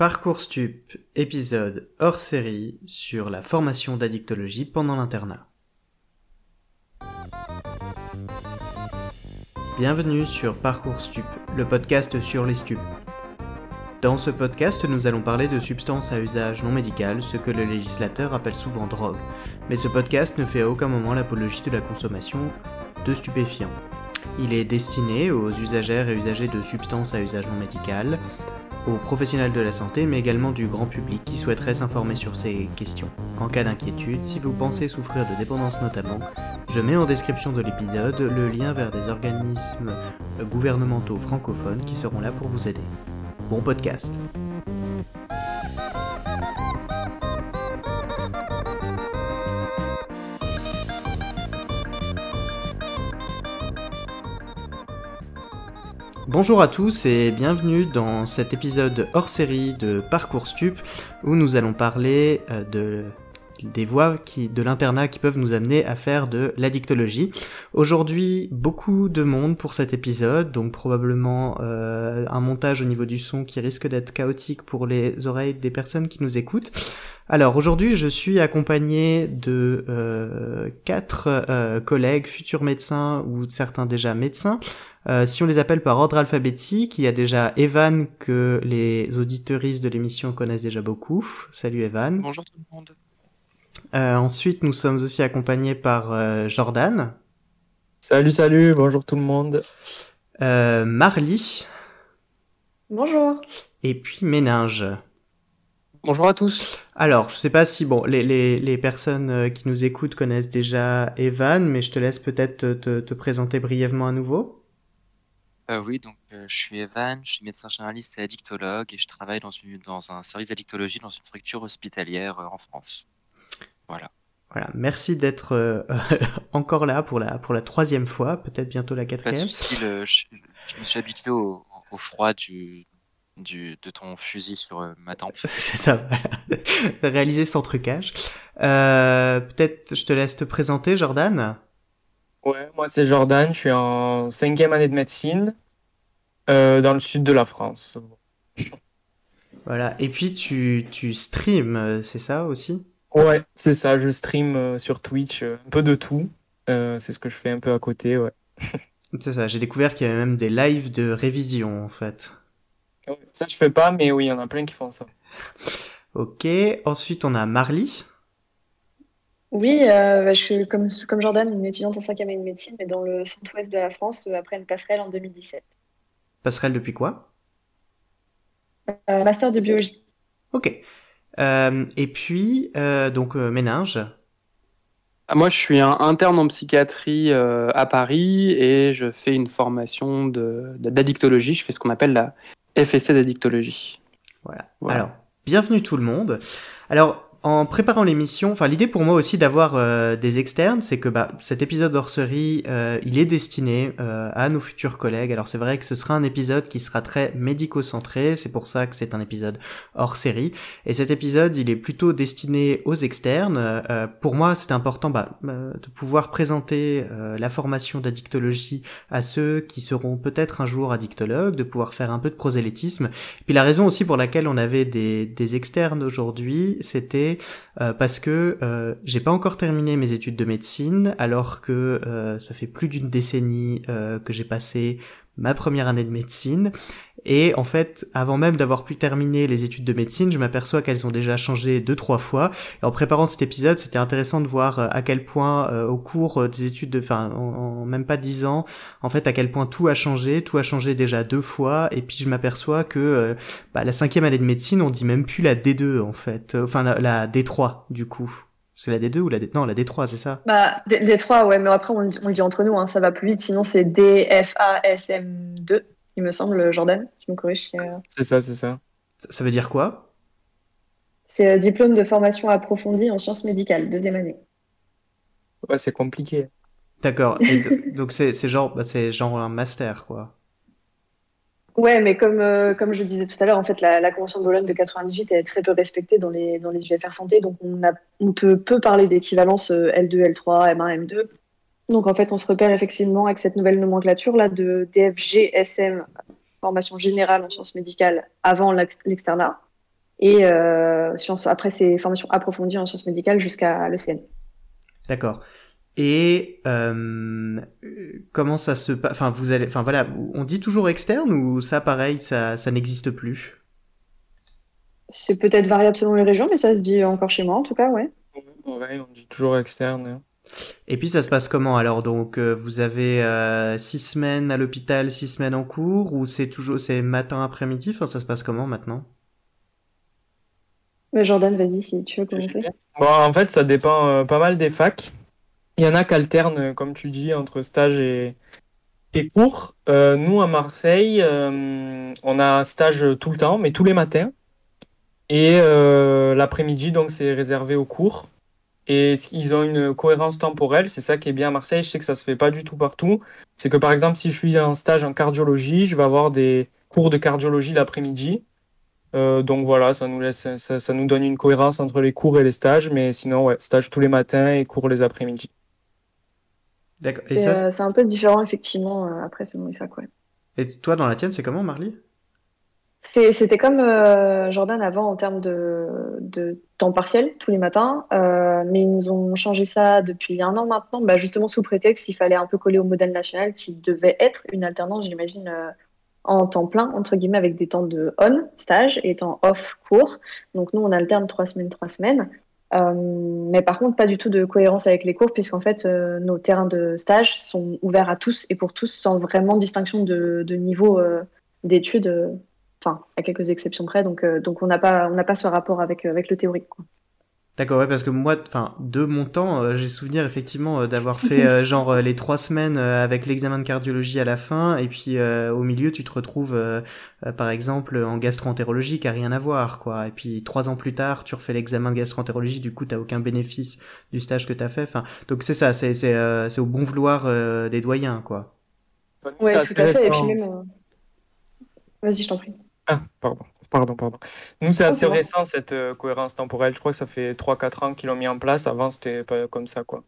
Parcours Stup, épisode hors série sur la formation d'addictologie pendant l'internat. Bienvenue sur Parcours Stup, le podcast sur les stupes. Dans ce podcast, nous allons parler de substances à usage non médical, ce que le législateur appelle souvent drogue. Mais ce podcast ne fait à aucun moment l'apologie de la consommation de stupéfiants. Il est destiné aux usagères et usagers de substances à usage non médical, aux professionnels de la santé, mais également du grand public qui souhaiterait s'informer sur ces questions. En cas d'inquiétude, si vous pensez souffrir de dépendance notamment, je mets en description de l'épisode le lien vers des organismes gouvernementaux francophones qui seront là pour vous aider. Bon podcast Bonjour à tous et bienvenue dans cet épisode hors série de Parcours Stup où nous allons parler euh, de des voies qui, de l'internat qui peuvent nous amener à faire de l'addictologie. Aujourd'hui, beaucoup de monde pour cet épisode, donc probablement euh, un montage au niveau du son qui risque d'être chaotique pour les oreilles des personnes qui nous écoutent. Alors aujourd'hui, je suis accompagné de euh, quatre euh, collègues, futurs médecins ou certains déjà médecins. Euh, si on les appelle par ordre alphabétique, il y a déjà Evan que les auditeuristes de l'émission connaissent déjà beaucoup. Salut Evan. Bonjour tout le monde. Euh, ensuite, nous sommes aussi accompagnés par euh, Jordan. Salut, salut, bonjour tout le monde. Euh, Marly. Bonjour. Et puis Méninge. Bonjour à tous. Alors, je sais pas si bon les, les, les personnes qui nous écoutent connaissent déjà Evan, mais je te laisse peut-être te, te, te présenter brièvement à nouveau. Euh, oui, donc euh, je suis Evan, je suis médecin généraliste et addictologue et je travaille dans, une, dans un service d'addictologie dans une structure hospitalière euh, en France. Voilà. Voilà, merci d'être encore là pour la, pour la troisième fois, peut-être bientôt la Pas de quatrième. souci, le- je, je me suis habitué au, au froid du, du, de ton fusil sur ma tempe. C'est ça, voilà. Réalisé sans trucage. Peut-être je te laisse te présenter, Jordan. Ouais, moi c'est Jordan, je suis en cinquième année de médecine euh, dans le sud de la France. Voilà. Et puis tu, tu streams, euh, c'est ça aussi? Ouais, c'est ça, je stream euh, sur Twitch un peu de tout. Euh, c'est ce que je fais un peu à côté, ouais. C'est ça, j'ai découvert qu'il y avait même des lives de révision en fait. Ça je fais pas, mais oui, il y en a plein qui font ça. Ok, ensuite on a Marly. Oui, euh, bah, je suis comme, comme Jordan, une étudiante en cinquième année de médecine, mais dans le centre-ouest de la France, euh, après une passerelle en 2017. Passerelle depuis quoi? Euh, master de biologie. Ok. Euh, et puis, euh, donc euh, Méninge. Ah, Moi, je suis un interne en psychiatrie euh, à Paris et je fais une formation de- d'addictologie. Je fais ce qu'on appelle la FSC d'addictologie. Voilà. Voilà. Alors, bienvenue tout le monde. Alors, en préparant l'émission, enfin l'idée pour moi aussi d'avoir euh, des externes, c'est que bah, cet épisode hors série, euh, il est destiné euh, à nos futurs collègues. Alors c'est vrai que ce sera un épisode qui sera très médico-centré, c'est pour ça que c'est un épisode hors série. Et cet épisode, il est plutôt destiné aux externes. Euh, pour moi, c'est important bah, euh, de pouvoir présenter euh, la formation d'addictologie à ceux qui seront peut-être un jour addictologues, de pouvoir faire un peu de prosélytisme. Puis la raison aussi pour laquelle on avait des, des externes aujourd'hui, c'était euh, parce que euh, j'ai pas encore terminé mes études de médecine, alors que euh, ça fait plus d'une décennie euh, que j'ai passé ma première année de médecine. Et en fait, avant même d'avoir pu terminer les études de médecine, je m'aperçois qu'elles ont déjà changé deux trois fois. En préparant cet épisode, c'était intéressant de voir euh, à quel point, euh, au cours euh, des études de, enfin, en, même pas dix ans, en fait, à quel point tout a changé. Tout a changé déjà deux fois. Et puis je m'aperçois que bah, la cinquième année de médecine, on dit même plus la D2 en fait, enfin la, la D3 du coup. C'est la D2 ou la D non la D3 c'est ça? Bah, D- D3, ouais, mais après, on, le dit- on le dit entre nous, hein, ça va plus vite, sinon c'est DFASM2, il me semble, Jordan, tu me corriges. euh, C'est ça, c'est ça. Ça, ça veut dire quoi? C'est euh, diplôme de formation approfondie en sciences médicales, deuxième année. Ouais, c'est compliqué. D'accord. Donc c'est c'est genre bah, c'est genre un master quoi. Ouais, mais comme, euh, comme je disais tout à l'heure, en fait, la, Convention de Bologne de 98 est très peu respectée dans les, dans les UFR santé, donc on, a, on peut peu parler d'équivalence euh, L2, L3, M1, M2. Donc en fait, on se repère effectivement avec cette nouvelle nomenclature là de DFG, SM, formation générale en sciences médicales avant l'ex- l'externat. et euh, sciences, après ses formations approfondies en sciences médicales jusqu'à l'ECN. D'accord. Et euh, comment ça se passe Enfin, vous allez, enfin voilà, on dit toujours externe ou ça, pareil, ça, ça n'existe plus? C'est peut-être variable selon les régions, mais ça se dit encore chez moi, en tout cas, ouais. Ouais, on dit toujours externe. hein. Et puis ça se passe comment alors? Donc euh, vous avez euh, six semaines à l'hôpital, six semaines en cours, ou c'est toujours c'est matin après-midi? Enfin, ça se passe comment maintenant? Mais Jordan, vas-y, si tu veux commencer. Bon, en fait, ça dépend euh, pas mal des facs. Il y en a qui alternent, euh, comme tu dis, entre stage et, cours. Euh, nous, à Marseille, euh, on a un stage tout le temps, mais tous les matins. Et l'après-midi, donc, c'est réservé aux cours. Et ils ont une cohérence temporelle. C'est ça qui est bien à Marseille. Je sais que ça se fait pas du tout partout. C'est que, par exemple, si je suis en stage en cardiologie, je vais avoir des cours de cardiologie l'après-midi. Donc voilà, ça nous laisse, ça, ça nous donne une cohérence entre les cours et les stages, mais sinon, ouais, stage tous les matins et cours les après-midi. D'accord. Et Et, ça, euh, c'est un peu différent, effectivement, euh, après selon les facs, ouais. et toi dans la tienne, c'est comment, Marly C'était comme euh, Jordan avant en termes de, de temps partiel tous les matins, euh, mais ils nous ont changé ça depuis un an maintenant, bah, justement sous prétexte qu'il fallait un peu coller au modèle national qui devait être une alternance, j'imagine, euh, en temps plein, entre guillemets, avec des temps de on, stage, et temps off, cours. Donc nous, on alterne trois semaines, trois semaines. Euh, mais par contre, pas du tout de cohérence avec les cours, puisqu'en fait, euh, nos terrains de stage sont ouverts à tous et pour tous, sans vraiment distinction de, niveau euh, d'études. enfin, à quelques exceptions près. Donc, donc on n'a pas, on pas ce rapport avec, avec le théorique. D'accord, ouais, parce que moi, enfin, de mon temps, euh, j'ai souvenir effectivement euh, d'avoir fait euh, genre les trois semaines euh, avec l'examen de cardiologie à la fin, et puis euh, au milieu, tu te retrouves, euh, euh, par exemple, en gastroentérologie qui a rien à voir, quoi. Et puis trois ans plus tard, tu refais l'examen de gastroentérologie, du coup, t'as aucun bénéfice du stage que t'as fait. Enfin, donc c'est ça, c'est c'est euh, c'est au bon vouloir euh, des doyens, quoi. Ouais, c'est tout à fait. Et puis même. euh, Vas-y, je t'en prie. Ah, pardon, pardon, pardon. Nous, c'est assez récent cette euh, cohérence temporelle. Je crois que ça fait 3-4 ans qu'ils l'ont mis en place. Avant, c'était pas comme ça, quoi.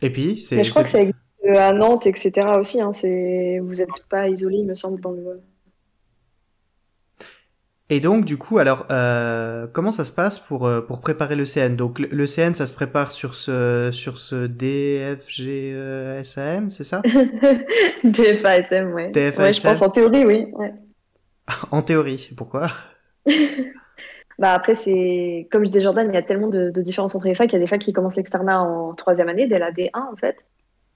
Et puis, c'est. Mais je crois que ça existe euh, à Nantes, etc. aussi. Hein. C'est... Vous n'êtes pas isolé, il me semble, dans le. Et donc, du coup, alors, euh, comment ça se passe pour, pour préparer le CN Donc, le, le CN, ça se prépare sur ce, sur ce DFGSAM, c'est ça? DFASM, ouais. DFASM. Ouais, je pense en théorie, oui. Ouais. En théorie, pourquoi? Bah après, c'est comme je disais Jordan, il y a tellement de, différences entre les facs. Il y a des facs qui commencent externat en troisième année, dès la D1 en fait.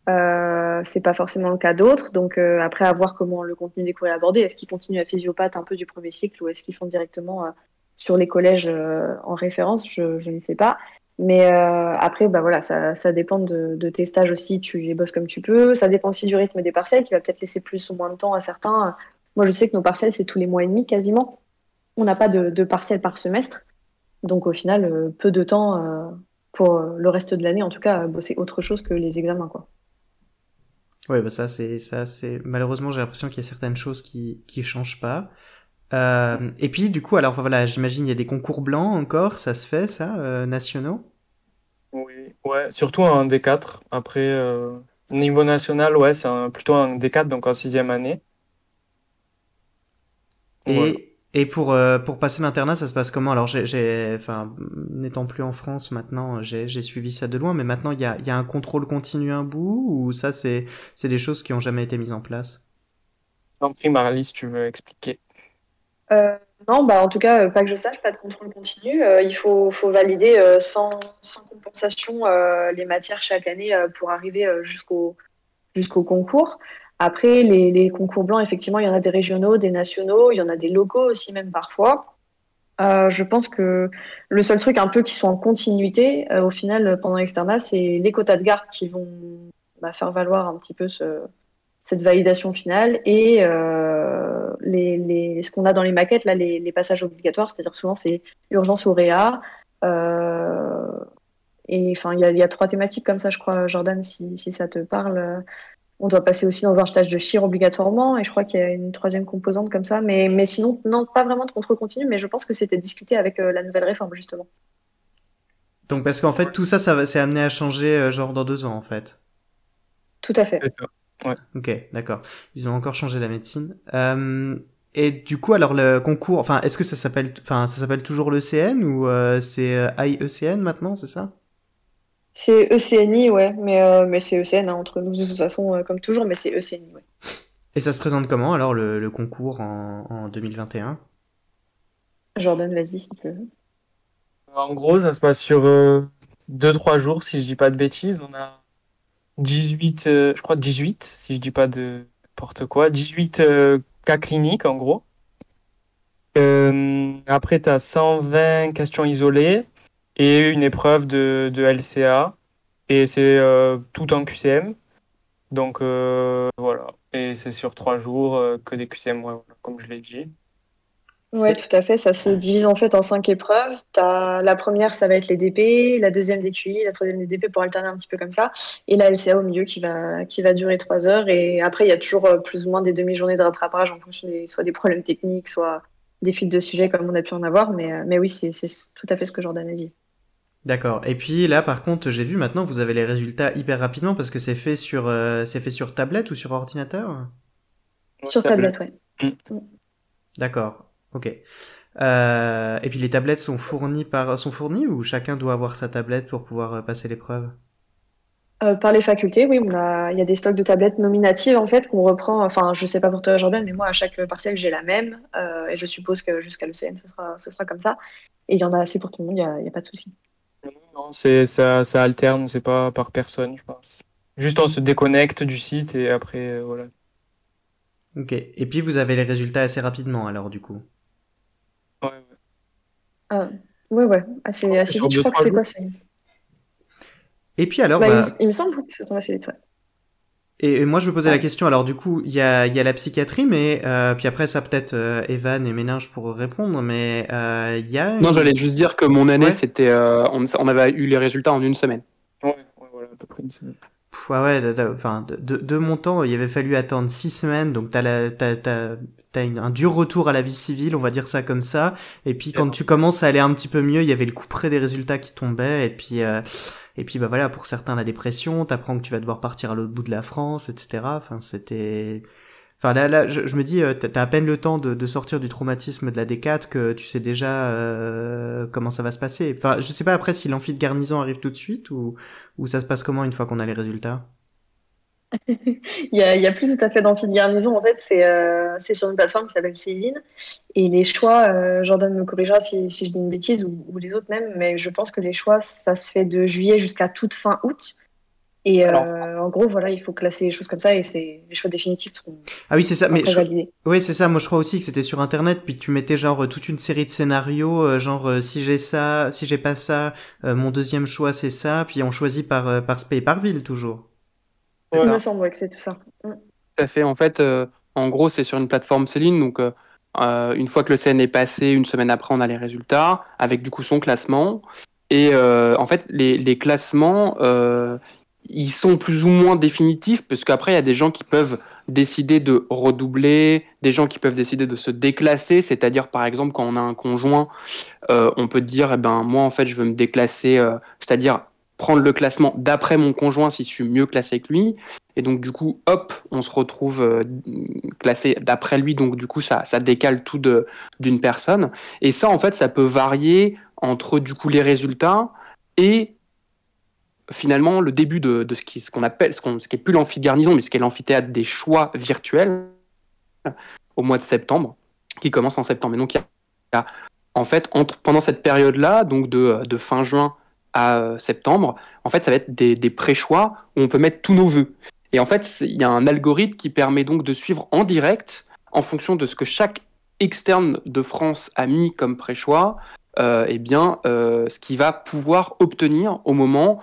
Euh, c'est pas forcément le cas d'autres. Donc euh, après, à voir comment le contenu des cours est abordé. Est-ce qu'ils continuent à physiopathe un peu du premier cycle ou est-ce qu'ils font directement euh, sur les collèges euh, en référence? Je, ne sais pas. Mais après, bah voilà, ça, dépend de, de tes stages aussi. Tu les bosses comme tu peux. Ça dépend aussi du rythme des partiels qui va peut-être laisser plus ou moins de temps à certains. Moi, je sais que nos partiels, c'est tous les mois et demi quasiment. On n'a pas de, de partiels par semestre. Donc au final, euh, peu de temps euh, pour euh, le reste de l'année, en tout cas, à bosser autre chose que les examens. Quoi. Ouais, bah ça, c'est, ça, c'est, malheureusement, j'ai l'impression qu'il y a certaines choses qui, qui changent pas. Euh, et puis, du coup, alors voilà, j'imagine il y a des concours blancs encore, ça se fait, ça, euh, nationaux? Oui, ouais, surtout en D4. Après, euh, niveau national, ouais, c'est un- plutôt un D4, donc en sixième année. Et, Voilà. et pour, euh, pour passer l'internat, ça se passe comment? Alors, j'ai, j'ai, enfin, n'étant plus en France maintenant, j'ai, suivi ça de loin, mais maintenant, il y a, il y a un contrôle continu un bout, ou ça, c'est, des choses qui ont jamais été mises en place? En prie, Marly, si tu veux expliquer. Euh, non, bah, en tout cas, euh, pas que je sache, pas de contrôle continu. Euh, il faut, faut valider euh, sans, sans compensation euh, les matières chaque année euh, pour arriver euh, jusqu'au jusqu'au concours. Après, les, concours blancs, effectivement, il y en a des régionaux, des nationaux, il y en a des locaux aussi même parfois. Euh, je pense que le seul truc un peu qui soit en continuité, euh, au final, pendant l'externat, c'est les quotas de garde qui vont bah, faire valoir un petit peu ce, cette validation finale et euh, ce qu'on a dans les maquettes, là, les, passages obligatoires, c'est-à-dire souvent c'est urgence ou réa. Et enfin, il y a, trois thématiques comme ça, je crois, Jordan, si ça te parle. On doit passer aussi dans un stage de chir obligatoirement, et je crois qu'il y a une troisième composante comme ça. Mais, mais sinon, non, pas vraiment de contrôle continu, mais je pense que c'était discuté avec euh, la nouvelle réforme, justement. Donc, parce qu'en fait, tout ça, ça va, c'est amené à changer, euh, genre, dans deux ans, en fait. Tout à fait. C'est ça. Ok, d'accord. Ils ont encore changé la médecine. Euh, Et du coup, alors le concours, enfin, est-ce que ça s'appelle, enfin, ça s'appelle toujours l'ECN ou euh, c'est IECN maintenant, c'est ça? C'est ECNI, ouais, mais, euh, mais c'est ECN hein, entre nous de toute façon, euh, comme toujours, mais c'est ECNI, ouais. Et ça se présente comment alors le, le concours en, en 2021 Jordan, vas-y si tu veux. En gros, ça se passe sur 2-3 jours, si je dis pas de bêtises. On a 18, euh, je crois 18, si je dis pas de n'importe quoi. 18 euh, cas cliniques, en gros. Euh, après, tu as 120 questions isolées et une épreuve de, de LCA. Et c'est euh, tout en QCM. Donc, euh, voilà. Et c'est sur 3 jours euh, que des QCM, comme je l'ai dit. Ouais, tout à fait. Ça se divise en fait en cinq épreuves. T'as la première, ça va être les DP, la deuxième des QI, la troisième des DP pour alterner un petit peu comme ça, et la LCA au milieu qui va qui va durer trois heures. Et après, il y a toujours plus ou moins des demi-journées de rattrapage en fonction des soit des problèmes techniques, soit des fuites de sujets comme on a pu en avoir. Mais mais oui, c'est tout à fait ce que Jordan a dit. D'accord. Et puis là, par contre, j'ai vu maintenant, vous avez les résultats hyper rapidement parce que c'est fait sur, euh, c'est fait sur tablette ou sur ordinateur? Sur tablette, ouais. D'accord. Ok. Euh, et puis les tablettes sont fournies par, sont fournies ou chacun doit avoir sa tablette pour pouvoir euh, passer l'épreuve? Euh, par les facultés, oui, on a, il y a des stocks de tablettes nominatives en fait qu'on reprend. Enfin, je sais pas pour toi, Jordan, mais moi à chaque partiel j'ai la même, euh, et je suppose que jusqu'à l'ECN ce sera, ce sera comme ça. Et il y en a assez pour tout le monde, il y a, il y a pas de souci. Non, c'est ça, ça alterne, c'est pas par personne, je pense. Juste on se déconnecte du site et après, euh, voilà. Ok. Et puis vous avez les résultats assez rapidement alors du coup. Ouais, ouais. Ah, ouais, ouais, assez, assez vite. Je crois que c'est quoi. Et puis alors, Bah, il, bah, me, il me semble que ça tombe assez vite, ouais. Et, et moi je me posais la question. Alors du coup, il y a, il y a la psychiatrie, mais euh, puis après ça peut-être euh, Evan et Méninge pour répondre, mais euh, il y a. Non, j'allais juste dire que mon année, Ouais. c'était, euh, on, on avait eu les résultats en une semaine. Ouais, ouais, voilà, à peu près une semaine. Pff, ouais, ouais, de, de- enfin, de, de, de mon temps, il avait fallu attendre six semaines, donc t'as la, t'as, t'as, t'as une- un dur retour à la vie civile, on va dire ça comme ça. Et puis quand tu commences à aller un petit peu mieux, il y avait le coup près des résultats qui tombaient, et puis, euh, et puis bah voilà, pour certains la dépression, t'apprends que tu vas devoir partir à l'autre bout de la France, etc. Enfin, c'était, enfin là, là, je, me dis, euh, t'as à peine le temps de, de sortir du traumatisme de la D4 que tu sais déjà euh, comment ça va se passer. Enfin, je sais pas après si l'amphi de garnison arrive tout de suite ou, ou ça se passe comment une fois qu'on a les résultats? Il y a, plus tout à fait d'amphi de garnison. En fait, c'est euh, sur une plateforme qui s'appelle Céline. Et les choix, euh, Jordan me corrigera si, si je dis une bêtise ou, ou les autres même, mais je pense que les choix, ça se fait de juillet jusqu'à toute fin août. Et euh, Alors- en gros, voilà, il faut classer les choses comme ça et c'est les choix définitifs seront Ah oui, c'est ça. Mais je-. Oui, c'est ça. Moi, je crois aussi que c'était sur Internet, puis tu mettais genre toute une série de scénarios, euh, genre si j'ai ça, si j'ai pas ça, mon deuxième choix c'est ça, puis on choisit par par spé, par ville toujours. Il me semble ouais, que c'est tout ça. Mm. Tout à fait. En fait, euh, en gros, c'est sur une plateforme Céline. Donc, euh, euh, une fois que le CN est passé, une semaine après, on a les résultats avec du coup son classement. Et euh, en fait, les, les classements, ils sont plus ou moins définitifs parce qu'après, il y a des gens qui peuvent décider de redoubler, des gens qui peuvent décider de se déclasser. C'est-à-dire, par exemple, quand on a un conjoint, euh, on peut dire, eh ben, moi, en fait, je veux me déclasser, euh, c'est-à-dire prendre le classement d'après mon conjoint si je suis mieux classé que lui. Et donc, du coup, hop, on se retrouve euh, classé d'après lui. Donc, du coup, ça, ça décale tout d'une personne. Et ça, en fait, ça peut varier entre, du coup, les résultats et finalement le début de, de ce qui- ce qu'on appelle, ce, qu'on- qui est plus mais ce qui est l'amphithéâtre des choix virtuels au mois de septembre, qui commence en septembre. Et donc, il y a- en fait, pendant cette période-là, donc de, de fin juin à euh, septembre, en fait, ça va être des, des pré-choix où on peut mettre tous nos vœux. Et en fait, il y a un algorithme qui permet donc de suivre en direct, en fonction de ce que chaque externe de France a mis comme pré-choix, euh, eh bien, euh, ce qu'il va pouvoir obtenir au moment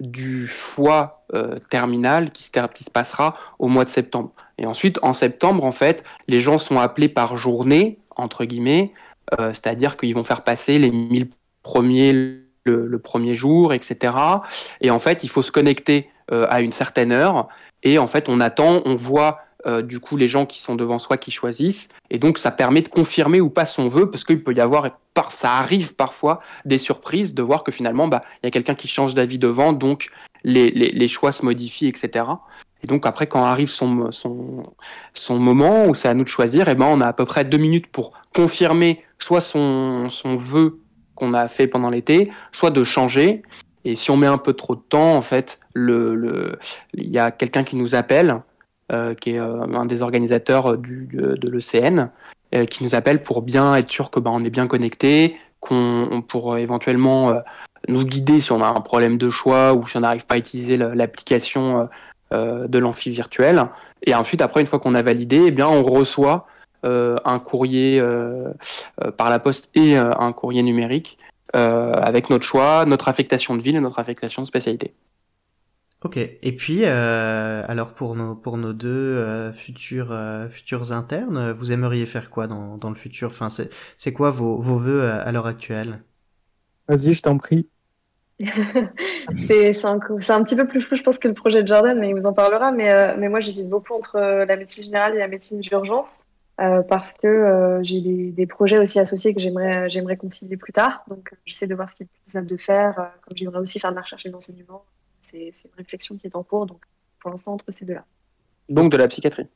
du choix terminal qui se, qui se passera au mois de septembre. Et ensuite, en septembre, en fait, les gens sont appelés par journée, entre guillemets, c'est-à-dire qu'ils vont faire passer les 1000 premiers le, premier jour, etc. Et en fait, il faut se connecter euh, à une certaine heure. Et en fait, on attend, on voit euh, du coup les gens qui sont devant soi qui choisissent. Et donc, ça permet de confirmer ou pas son vœu, parce qu'il peut y avoir, par, ça arrive parfois, des surprises de voir que finalement, bah, il y a quelqu'un qui change d'avis devant, donc les, les, les choix se modifient, etc. Et donc après, quand arrive son, son, son moment où c'est à nous de choisir, et eh ben on a à peu près deux minutes pour confirmer soit son, son vœu qu'on a fait pendant l'été, soit de changer. Et si on met un peu trop de temps, en fait, le, le, il y a quelqu'un qui nous appelle, euh, qui est euh, un des organisateurs du, de, de l'ECN, euh, qui nous appelle pour bien être sûr que ben, on est bien connecté, qu'on pour éventuellement euh, nous guider si on a un problème de choix ou si on n'arrive pas à utiliser l'application euh, de l'amphi virtuel. Et ensuite, après, une fois qu'on a validé, eh bien, on reçoit euh, un courrier euh, par la poste et un courrier numérique avec notre choix, notre affectation de ville et notre affectation de spécialité. Ok. Et puis, euh, alors pour nos pour nos deux euh, futurs euh, futurs internes, vous aimeriez faire quoi dans, dans le futur? Enfin, c'est c'est quoi vos vos vœux à, à l'heure actuelle? Vas-y, je t'en prie. c'est un, un, petit peu plus flou, je pense, que le projet de Jordan, mais il vous en parlera. Mais, euh, mais moi, j'hésite beaucoup entre euh, la médecine générale et la médecine d'urgence, euh, parce que euh, j'ai des, des, projets aussi associés que j'aimerais j'aimerais concilier plus tard. Donc, j'essaie de voir ce qui est plus faisable de faire. comme j'aimerais aussi faire de la recherche et de l'enseignement, c'est une réflexion qui est en cours. Donc, pour l'instant, entre ces deux-là. Donc, de la psychiatrie.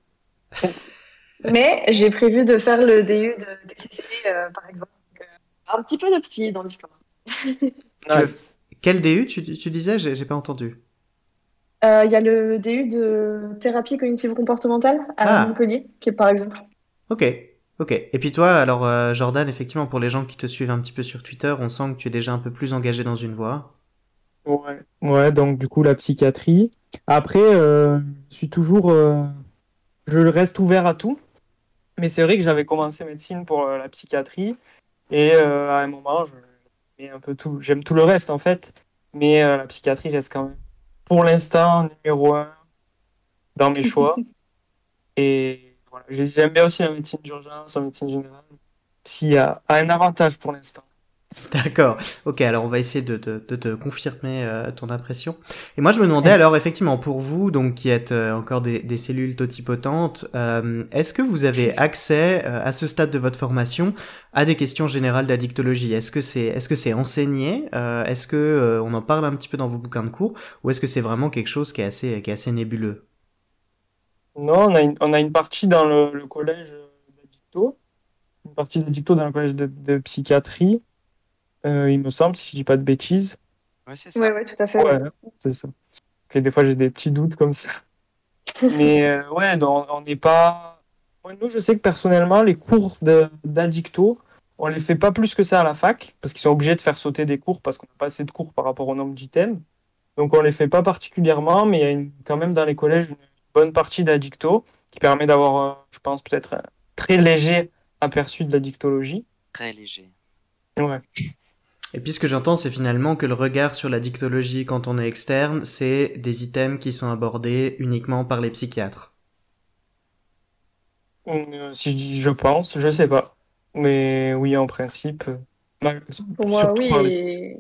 mais j'ai prévu de faire le DU de DCC, par exemple. Donc, un petit peu de psy dans l'histoire. nice. Quel DU tu, tu disais? J'ai pas entendu. Il euh, y a le DU de thérapie cognitivo-comportementale à ah. Montpellier, qui est par exemple. Ok, ok. Et puis toi, alors euh, Jordan, effectivement, pour les gens qui te suivent un petit peu sur Twitter, on sent que tu es déjà un peu plus engagé dans une voie. Ouais, ouais donc du coup la psychiatrie. Après, euh, je suis toujours... Euh, je reste ouvert à tout. Mais c'est vrai que j'avais commencé médecine pour la psychiatrie. Et à un moment, je et un peu tout. J'aime tout le reste en fait, mais euh, la psychiatrie reste quand même, pour l'instant, numéro un dans mes choix. et voilà, j'aime bien aussi la médecine d'urgence, la médecine générale. Psy a, a un avantage pour l'instant. D'accord. Ok, alors on va essayer de, de, de te confirmer euh, ton impression. Et moi, je me demandais alors effectivement pour vous, donc qui êtes euh, encore des, des, cellules totipotentes, euh, est-ce que vous avez accès à ce stade de votre formation à des questions générales d'addictologie? Est-ce que c'est est-ce que c'est enseigné Est-ce que on en parle un petit peu dans vos bouquins de cours ou est-ce que c'est vraiment quelque chose qui est assez qui est assez nébuleux? Non, on a une, on a une partie dans le, le collège d'addicto, une partie d'addicto dans le collège de, de psychiatrie. Euh, il me semble, si je dis pas de bêtises. Ouais, c'est ça. Ouais, ouais, tout à fait. Ouais, c'est ça. Et des fois, j'ai des petits doutes comme ça. Mais euh, ouais, non, on n'est pas. Ouais, nous, je sais que personnellement, les cours d'addicto, on les fait pas plus que ça à la fac, parce qu'ils sont obligés de faire sauter des cours parce qu'on n'a pas assez de cours par rapport au nombre d'items. Donc, on les fait pas particulièrement, mais il y a une, quand même dans les collèges une bonne partie d'addicto qui permet d'avoir, euh, je pense, peut-être un très léger aperçu de l'addictologie. Très léger. Ouais. Et puis ce que j'entends, c'est finalement que le regard sur la dictologie quand on est externe, c'est des items qui sont abordés uniquement par les psychiatres. Euh, si je dis je pense, je sais pas. Mais oui, en principe. Euh, pour moi, oui. Et...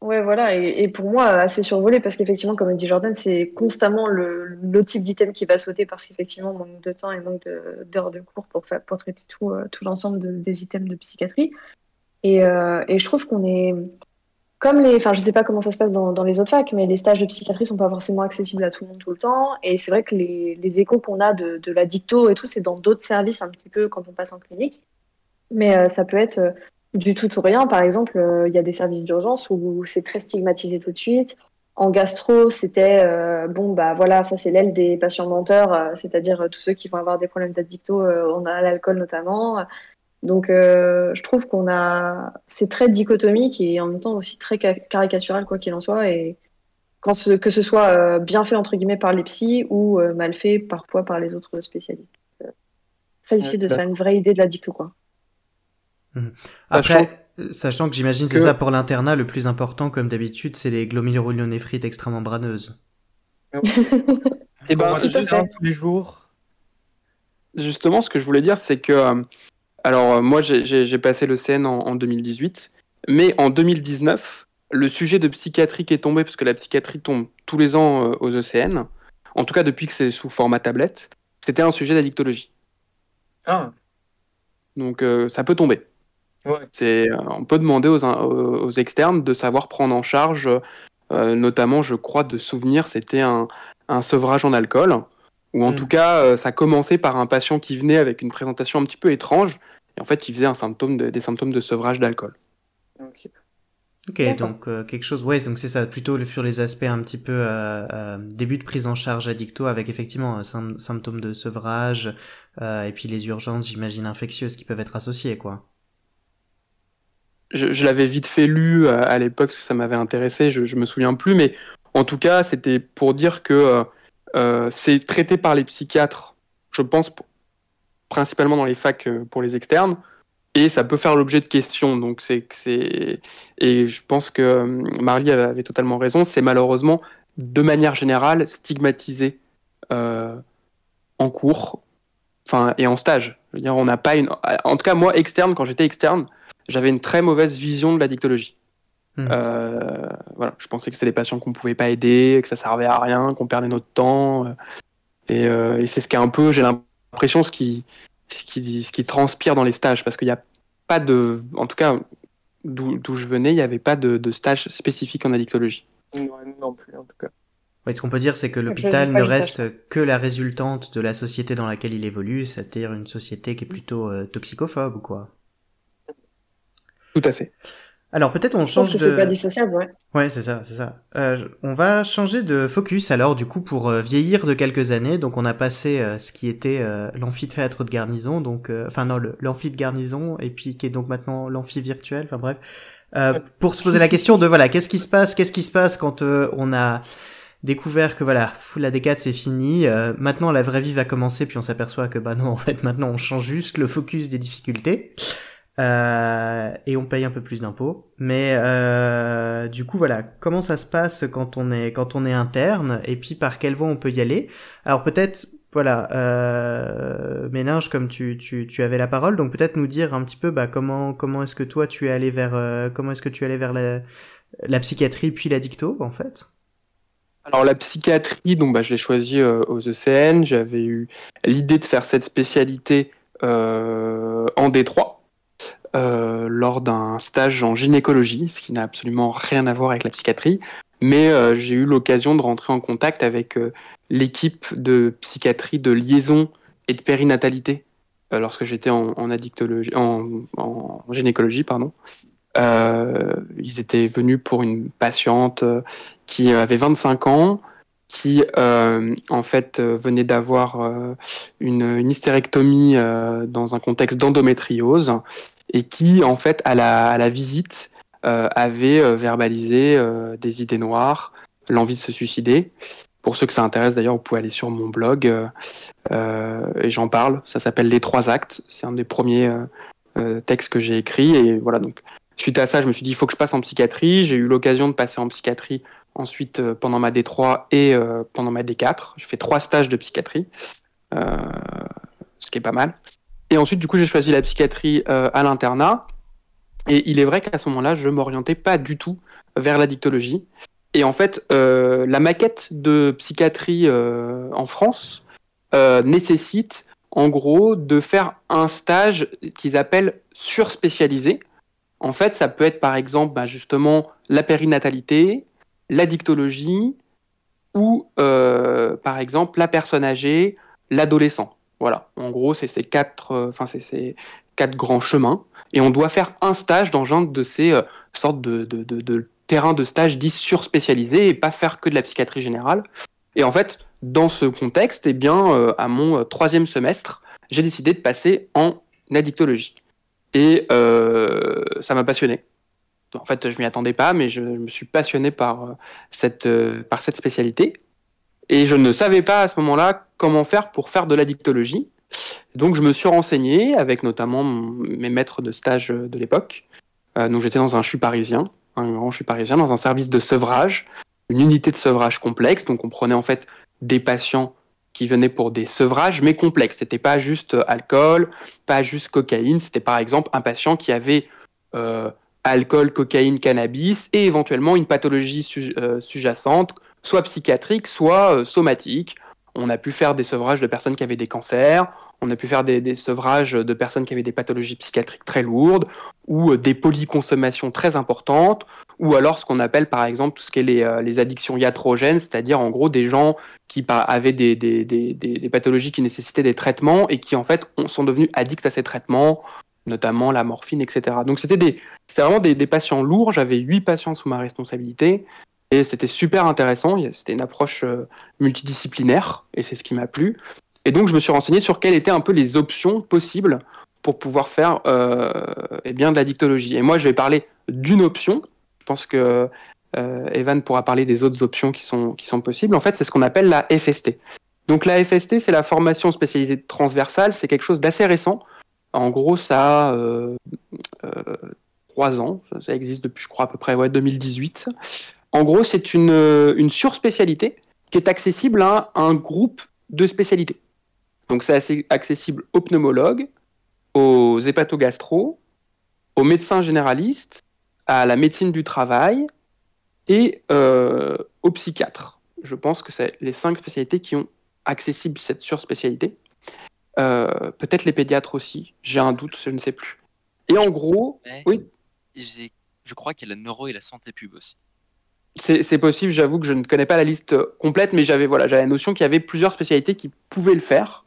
Ouais, voilà. Et, pour moi, assez survolé, parce qu'effectivement, comme dit Jordan, c'est constamment le, type d'item qui va sauter, parce qu'effectivement, manque de temps et manque d'heures de, de, cours pour, pour traiter tout, euh, tout l'ensemble de, des items de psychiatrie. Et, euh, et je trouve qu'on est comme les, enfin je sais pas comment ça se passe dans, dans, les autres facs, mais les stages de psychiatrie sont pas forcément accessibles à tout le monde tout le temps. Et c'est vrai que les, les échos qu'on a de, de, la dicto et tout, c'est dans d'autres services un petit peu quand on passe en clinique. Mais euh, ça peut être du tout ou rien. Par exemple, euh, il y a des services d'urgence où c'est très stigmatisé tout de suite. En gastro, c'était euh, bon bah voilà, ça c'est l'aile des patients menteurs, c'est-à-dire tous ceux qui vont avoir des problèmes d'addicto, on a l'alcool notamment. Donc, euh, je trouve qu'on a, c'est très dichotomique et en même temps aussi très caricatural quoi qu'il en soit. Et quand ce, que ce soit euh, bien fait entre guillemets par les psys ou euh, mal fait parfois par les autres spécialistes. Euh, très difficile ouais, de se faire une vraie idée de la dicto quoi. Mmh. Après, sachant, sachant que j'imagine que c'est ça pour l'internat, le plus important comme d'habitude, c'est les glomérulonéphrites extramembraneuses. et ben, juste tous les jours. Justement, ce que je voulais dire, c'est que alors, euh, moi, j'ai passé le CN en, en, 2018, mais en 2019, le sujet de psychiatrie qui est tombé, parce que la psychiatrie tombe tous les ans euh, aux ECN, en tout cas depuis que c'est sous format tablette, c'était un sujet d'addictologie. Ah. Donc, euh, ça peut tomber. Ouais. C'est, on peut demander aux, aux, externes de savoir prendre en charge, notamment, je crois, de souvenir, c'était un, un sevrage en alcool, ou en Mm. tout cas, euh, ça commençait par un patient qui venait avec une présentation un petit peu étrange, et en fait, il faisait un symptôme de- des symptômes de sevrage d'alcool. Ok. Donc euh, quelque chose, ouais, donc c'est ça, plutôt sur les aspects un petit peu euh, euh, début de prise en charge addicto avec effectivement symptômes de sevrage euh, et puis les urgences, j'imagine infectieuses qui peuvent être associées, quoi. Je, l'avais vite fait lu à, à l'époque parce que ça m'avait intéressé, je, me souviens plus, mais en tout cas, c'était pour dire que euh, euh, c'est traité par les psychiatres, je pense, principalement dans les facs euh, pour les externes, et ça peut faire l'objet de questions. Donc c'est et je pense que euh, Marlie avait, totalement raison. C'est malheureusement de manière générale stigmatisé euh, en cours, et en stage. Je veux dire, on n'a pas une. En tout cas, moi externe, quand j'étais externe, j'avais une très mauvaise vision de la dictologie. Mhm. Euh, voilà, je pensais que c'était des patients qu'on pouvait pas aider, que ça servait à rien, qu'on perdait notre temps. euh, et, euh, et c'est ce qui est un peu, j'ai l'impression, ce qui, ce qui, ce qui transpire dans les stages, parce qu'il n'y a pas de, en tout cas, d'où je venais, il n'y avait pas de, de stage spécifique en addictologie. Non plus, en tout cas. Ouais, ce qu'on peut dire, c'est que l'hôpital ne reste que la résultante de la société dans laquelle il évolue, c'est-à-dire une société qui est plutôt euh, toxicophobe ou quoi. Tout à fait. Alors peut-être on Je pense change que de... c'est pas dissociable, ouais. Ouais, c'est ça, c'est ça. Euh, on va changer de focus alors du coup pour euh, vieillir de quelques années. Donc on a passé euh, ce qui était euh, l'amphithéâtre de garnison, donc euh, enfin non l'amphi de garnison et puis qui est donc maintenant l'amphi virtuel. Enfin bref, Euh, pour se poser la question de voilà qu'est-ce qui se passe, qu'est-ce qui se passe quand euh, on a découvert que voilà la D4 c'est fini. euh, maintenant la vraie vie va commencer puis on s'aperçoit que bah non en fait maintenant on change juste le focus des difficultés. Euh, et on paye un peu plus d'impôts. Mais euh, du coup, voilà, comment ça se passe quand on est quand on est interne? Et puis par quelle voie on peut y aller? Alors peut-être, voilà, euh, Méninge, comme tu, tu, tu avais la parole, donc peut-être nous dire un petit peu bah, comment comment est-ce que toi tu es allé vers euh, comment est-ce que tu es allé vers la, la psychiatrie puis la dicto en fait? Alors la psychiatrie, donc bah, je l'ai choisi euh, aux ECN. J'avais eu l'idée de faire cette spécialité euh, en Détroit euh, lors d'un stage en gynécologie, ce qui n'a absolument rien à voir avec la psychiatrie. Mais euh, j'ai eu l'occasion de rentrer en contact avec euh, l'équipe de psychiatrie de liaison et de périnatalité lorsque j'étais en, addictologie, en, gynécologie, pardon. Ils étaient venus pour une patiente qui avait 25 ans, qui en fait venait d'avoir une, hystérectomie dans un contexte d'endométriose et qui en fait à la, visite euh, avait euh, verbalisé euh, des idées noires, l'envie de se suicider. Pour ceux que ça intéresse d'ailleurs, vous pouvez aller sur mon blog et j'en parle. Ça s'appelle Les Trois Actes. C'est un des premiers textes que j'ai écrit et voilà donc suite à ça, je me suis dit il faut que je passe en psychiatrie. J'ai eu l'occasion de passer en psychiatrie ensuite pendant ma D3 et pendant ma D4. J'ai fait trois stages de psychiatrie, ce qui est pas mal. Et ensuite, du coup, j'ai choisi la psychiatrie euh, à l'internat. Et il est vrai qu'à ce moment-là, je m'orientais pas du tout vers la dictologie. Et en fait, euh, la maquette de psychiatrie euh, en France nécessite, en gros, de faire un stage qu'ils appellent surspécialisé. En fait, ça peut être par exemple bah, justement la périnatalité, la dictologie ou par exemple la personne âgée, l'adolescent. Voilà, en gros, c'est ces quatre, euh, enfin c'est ces quatre grands chemins, et on doit faire un stage dans un de ces euh, sortes de, de, de, terrains de stage dits surspécialisés et pas faire que de la psychiatrie générale. Et en fait, dans ce contexte, eh bien, euh, à mon troisième semestre, j'ai décidé de passer en addictologie. Et ça m'a passionné. En fait, je m'y attendais pas, mais je me suis passionné par cette, par cette spécialité. Et je ne savais pas à ce moment-là comment faire pour faire de la dictologie. Donc je me suis renseigné avec notamment mes maîtres de stage de l'époque. Euh, donc j'étais dans un CHU parisien, un grand CHU parisien, dans un service de sevrage, une unité de sevrage complexe. Donc on prenait en fait des patients qui venaient pour des sevrages, mais complexes. C'était pas juste euh, alcool, pas juste cocaïne. C'était par exemple un patient qui avait euh, alcool, cocaïne, cannabis et éventuellement une pathologie su- euh, sous-jacente, soit psychiatrique, soit euh, somatique, On a pu faire des sevrages de personnes qui avaient des cancers, on a pu faire des, sevrages de personnes qui avaient des pathologies psychiatriques très lourdes, ou euh, des polyconsommations très importantes, ou alors ce qu'on appelle par exemple tout ce qui est les, euh, addictions iatrogènes, c'est-à-dire en gros des gens qui avaient des, des, pathologies qui nécessitaient des traitements et qui en fait sont devenus addicts à ces traitements, notamment la morphine, etc. Donc c'était vraiment des, patients lourds, j'avais huit patients sous ma responsabilité, et c'était super intéressant. C'était une approche euh, multidisciplinaire et c'est ce qui m'a plu. Et donc, je me suis renseigné sur quelles étaient un peu les options possibles pour pouvoir faire euh, eh bien, de la dictologie. Et moi, je vais parler d'une option. Je pense que euh, Evan pourra parler des autres options qui sont, qui sont possibles. En fait, c'est ce qu'on appelle la FST. Donc, la FST, c'est la formation spécialisée transversale. C'est quelque chose d'assez récent. En gros, ça a euh, ans. Ça existe depuis, je crois, à peu près ouais, 2018. En gros, c'est une, une surspécialité qui est accessible à un groupe de spécialités. Donc c'est accessible aux pneumologues, aux hépatogastro, aux médecins généralistes, à la médecine du travail et euh, aux psychiatres. Je pense que c'est les cinq spécialités qui ont accessible cette surspécialité. Euh, Peut-être les pédiatres aussi, j'ai un doute, je ne sais plus. Et en gros, oui. Je crois qu'il y a la neuro et la santé pub aussi. C'est possible, j'avoue que je ne connais pas la liste complète, mais j'avais voilà, la notion qu'il y avait plusieurs spécialités qui pouvaient le faire.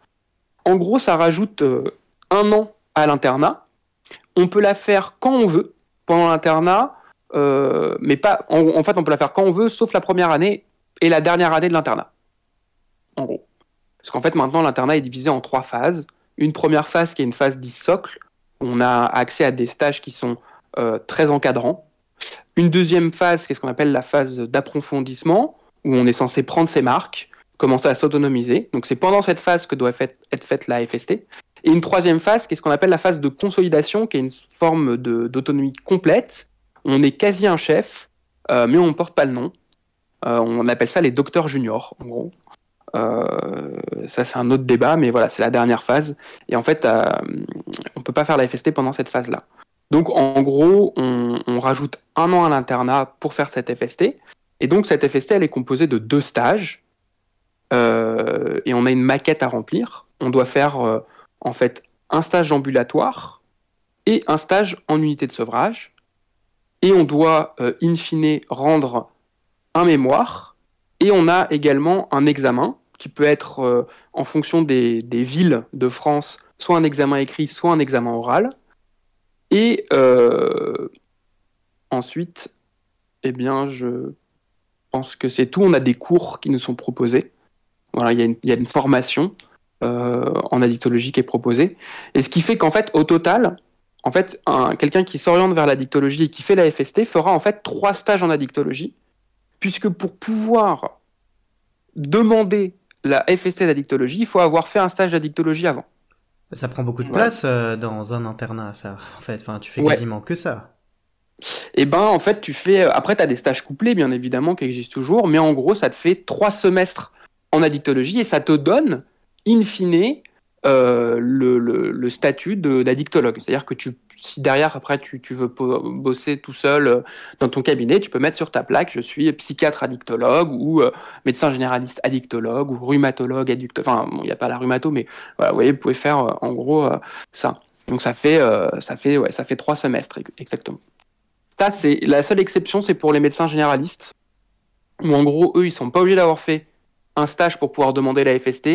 En gros, ça rajoute euh, un an à l'internat. On peut la faire quand on veut pendant l'internat, euh, mais pas. En, fait, on peut la faire quand on veut, sauf la première année et la dernière année de l'internat. En gros. Parce qu'en fait, maintenant, l'internat est divisé en trois phases. Une première phase qui est une phase dite socle, on a accès à des stages qui sont euh, très encadrants, une deuxième phase, qui est ce qu'on appelle la phase d'approfondissement, où on est censé prendre ses marques, commencer à s'autonomiser. Donc c'est pendant cette phase que doit être faite la FST. Et une troisième phase, qui est ce qu'on appelle la phase de consolidation, qui est une forme d'autonomie complète. On est quasi un chef, euh, mais on ne porte pas le nom. Euh, on appelle ça les docteurs juniors, en gros. Euh, ça, c'est un autre débat, mais voilà, c'est la dernière phase. Et en fait, on ne peut pas faire la FST pendant cette phase-là. Donc en gros, on, rajoute un an à l'internat pour faire cette FST. Et donc cette FST, elle est composée de deux stages. Euh, et on a une maquette à remplir. On doit faire euh, en fait un stage ambulatoire et un stage en unité de sevrage. Et on doit euh, in fine rendre un mémoire. Et on a également un examen qui peut être en fonction des villes de France, soit un examen écrit, soit un examen oral. Et euh, ensuite, eh bien, je pense que c'est tout. On a des cours qui nous sont proposés. Voilà, il y, a une formation euh, en addictologie qui est proposée. Et ce qui fait qu'en fait, au total, en fait, quelqu'un qui s'oriente vers l'addictologie et qui fait la FST fera en fait trois stages en addictologie, puisque pour pouvoir demander la FST d'addictologie, il faut avoir fait un stage d'addictologie avant. Ça prend beaucoup de place euh, dans un internat, ça. En fait, enfin, tu fais quasiment que ça. Et eh ben, en fait, tu fais. Euh, après, tu as des stages couplés, bien évidemment, qui existent toujours, mais en gros, ça te fait trois semestres en addictologie et ça te donne, in fine, euh, le, le, statut d'addictologue. C'est-à-dire que tu si derrière, après, tu, veux bosser tout seul euh, dans ton cabinet, tu peux mettre sur ta plaque, je suis psychiatre addictologue ou euh, médecin généraliste addictologue ou rhumatologue addictologue. Enfin, il n'y a pas la rhumato, mais vous pouvez faire euh, en gros ça. Donc ça fait, ça fait trois semestres exactement. Ça, c'est la seule exception, c'est pour les médecins généralistes, où en gros, eux, ils sont pas obligés d'avoir fait un stage pour pouvoir demander la FST,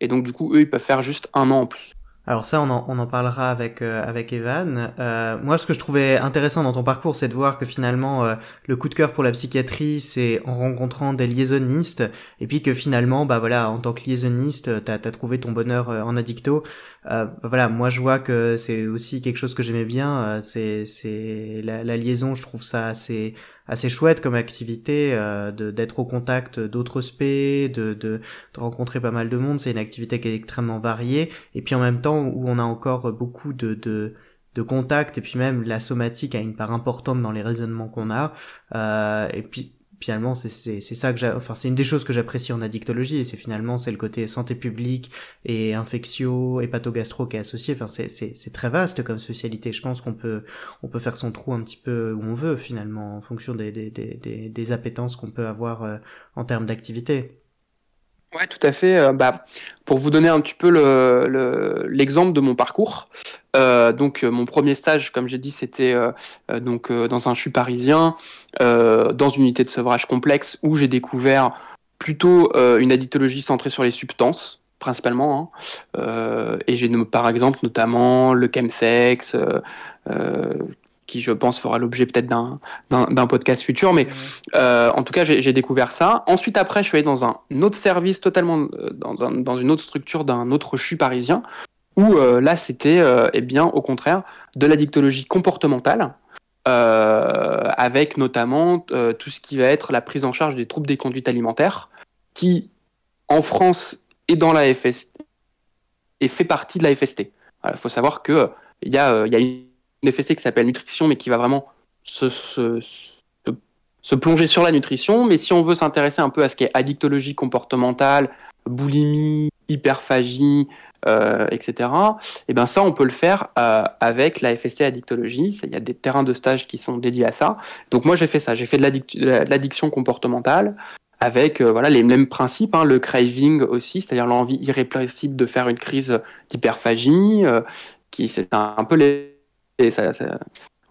et donc du coup, eux, ils peuvent faire juste un an en plus. Alors ça, on en, on en parlera avec euh, avec Evan. Euh, moi, ce que je trouvais intéressant dans ton parcours, c'est de voir que finalement, euh, le coup de cœur pour la psychiatrie, c'est en rencontrant des liaisonnistes, et puis que finalement, bah voilà, en tant que liaisonniste, t'as as trouvé ton bonheur en addicto. Bah voilà, moi, je vois que c'est aussi quelque chose que j'aimais bien. c'est c'est la, la, liaison, je trouve ça assez assez chouette comme activité euh, d'être au contact d'autres spé, de, de, de, rencontrer pas mal de monde. C'est une activité qui est extrêmement variée et puis en même temps où on a encore beaucoup de, de de contact et puis même la somatique a une part importante dans les raisonnements qu'on a euh, et puis finalement c'est c'est ça que j'ai enfin c'est une des choses que j'apprécie en addictologie et c'est finalement c'est le côté santé publique et infectio hépatogastro qui est associé. Enfin c'est c'est c'est très vaste comme spécialité. Je pense qu'on peut on peut faire son trou un petit peu où on veut finalement en fonction des des des des, appétences qu'on peut avoir euh, en termes d'activité. Ouais, tout à fait. Euh, bah, pour vous donner un petit peu l'exemple de mon parcours, euh, donc mon premier stage, comme j'ai dit, c'était donc dans un CHU parisien, dans une unité de sevrage complexe où j'ai découvert plutôt une addictologie centrée sur les substances principalement. Hein. et j'ai par exemple notamment le chemsex, qui je pense fera l'objet peut-être d'un podcast futur, mais euh, en tout cas j'ai découvert ça. Ensuite après je suis allé dans un autre service totalement, euh, dans, dans une autre structure d'un autre CHU parisien, où euh, là c'était eh bien au contraire de la dictologie comportementale, avec notamment tout ce qui va être la prise en charge des troubles des conduites alimentaires, qui en France et dans la FST et fait partie de la FST. Il faut savoir que il y a, y a une FSC qui s'appelle nutrition, mais qui va vraiment se, se, plonger sur la nutrition. Mais si on veut s'intéresser un peu à ce qui est addictologie comportementale, boulimie, hyperphagie, euh, etc. Et eh ben ça, on peut le faire euh, avec la FSC addictologie. Il y a des terrains de stage qui sont dédiés à ça. Donc moi, j'ai fait ça. J'ai fait de l'addiction comportementale avec euh, voilà les mêmes principes, hein, le craving aussi, c'est-à-dire l'envie irrépressible de faire une crise d'hyperphagie, qui c'est un peu les ça,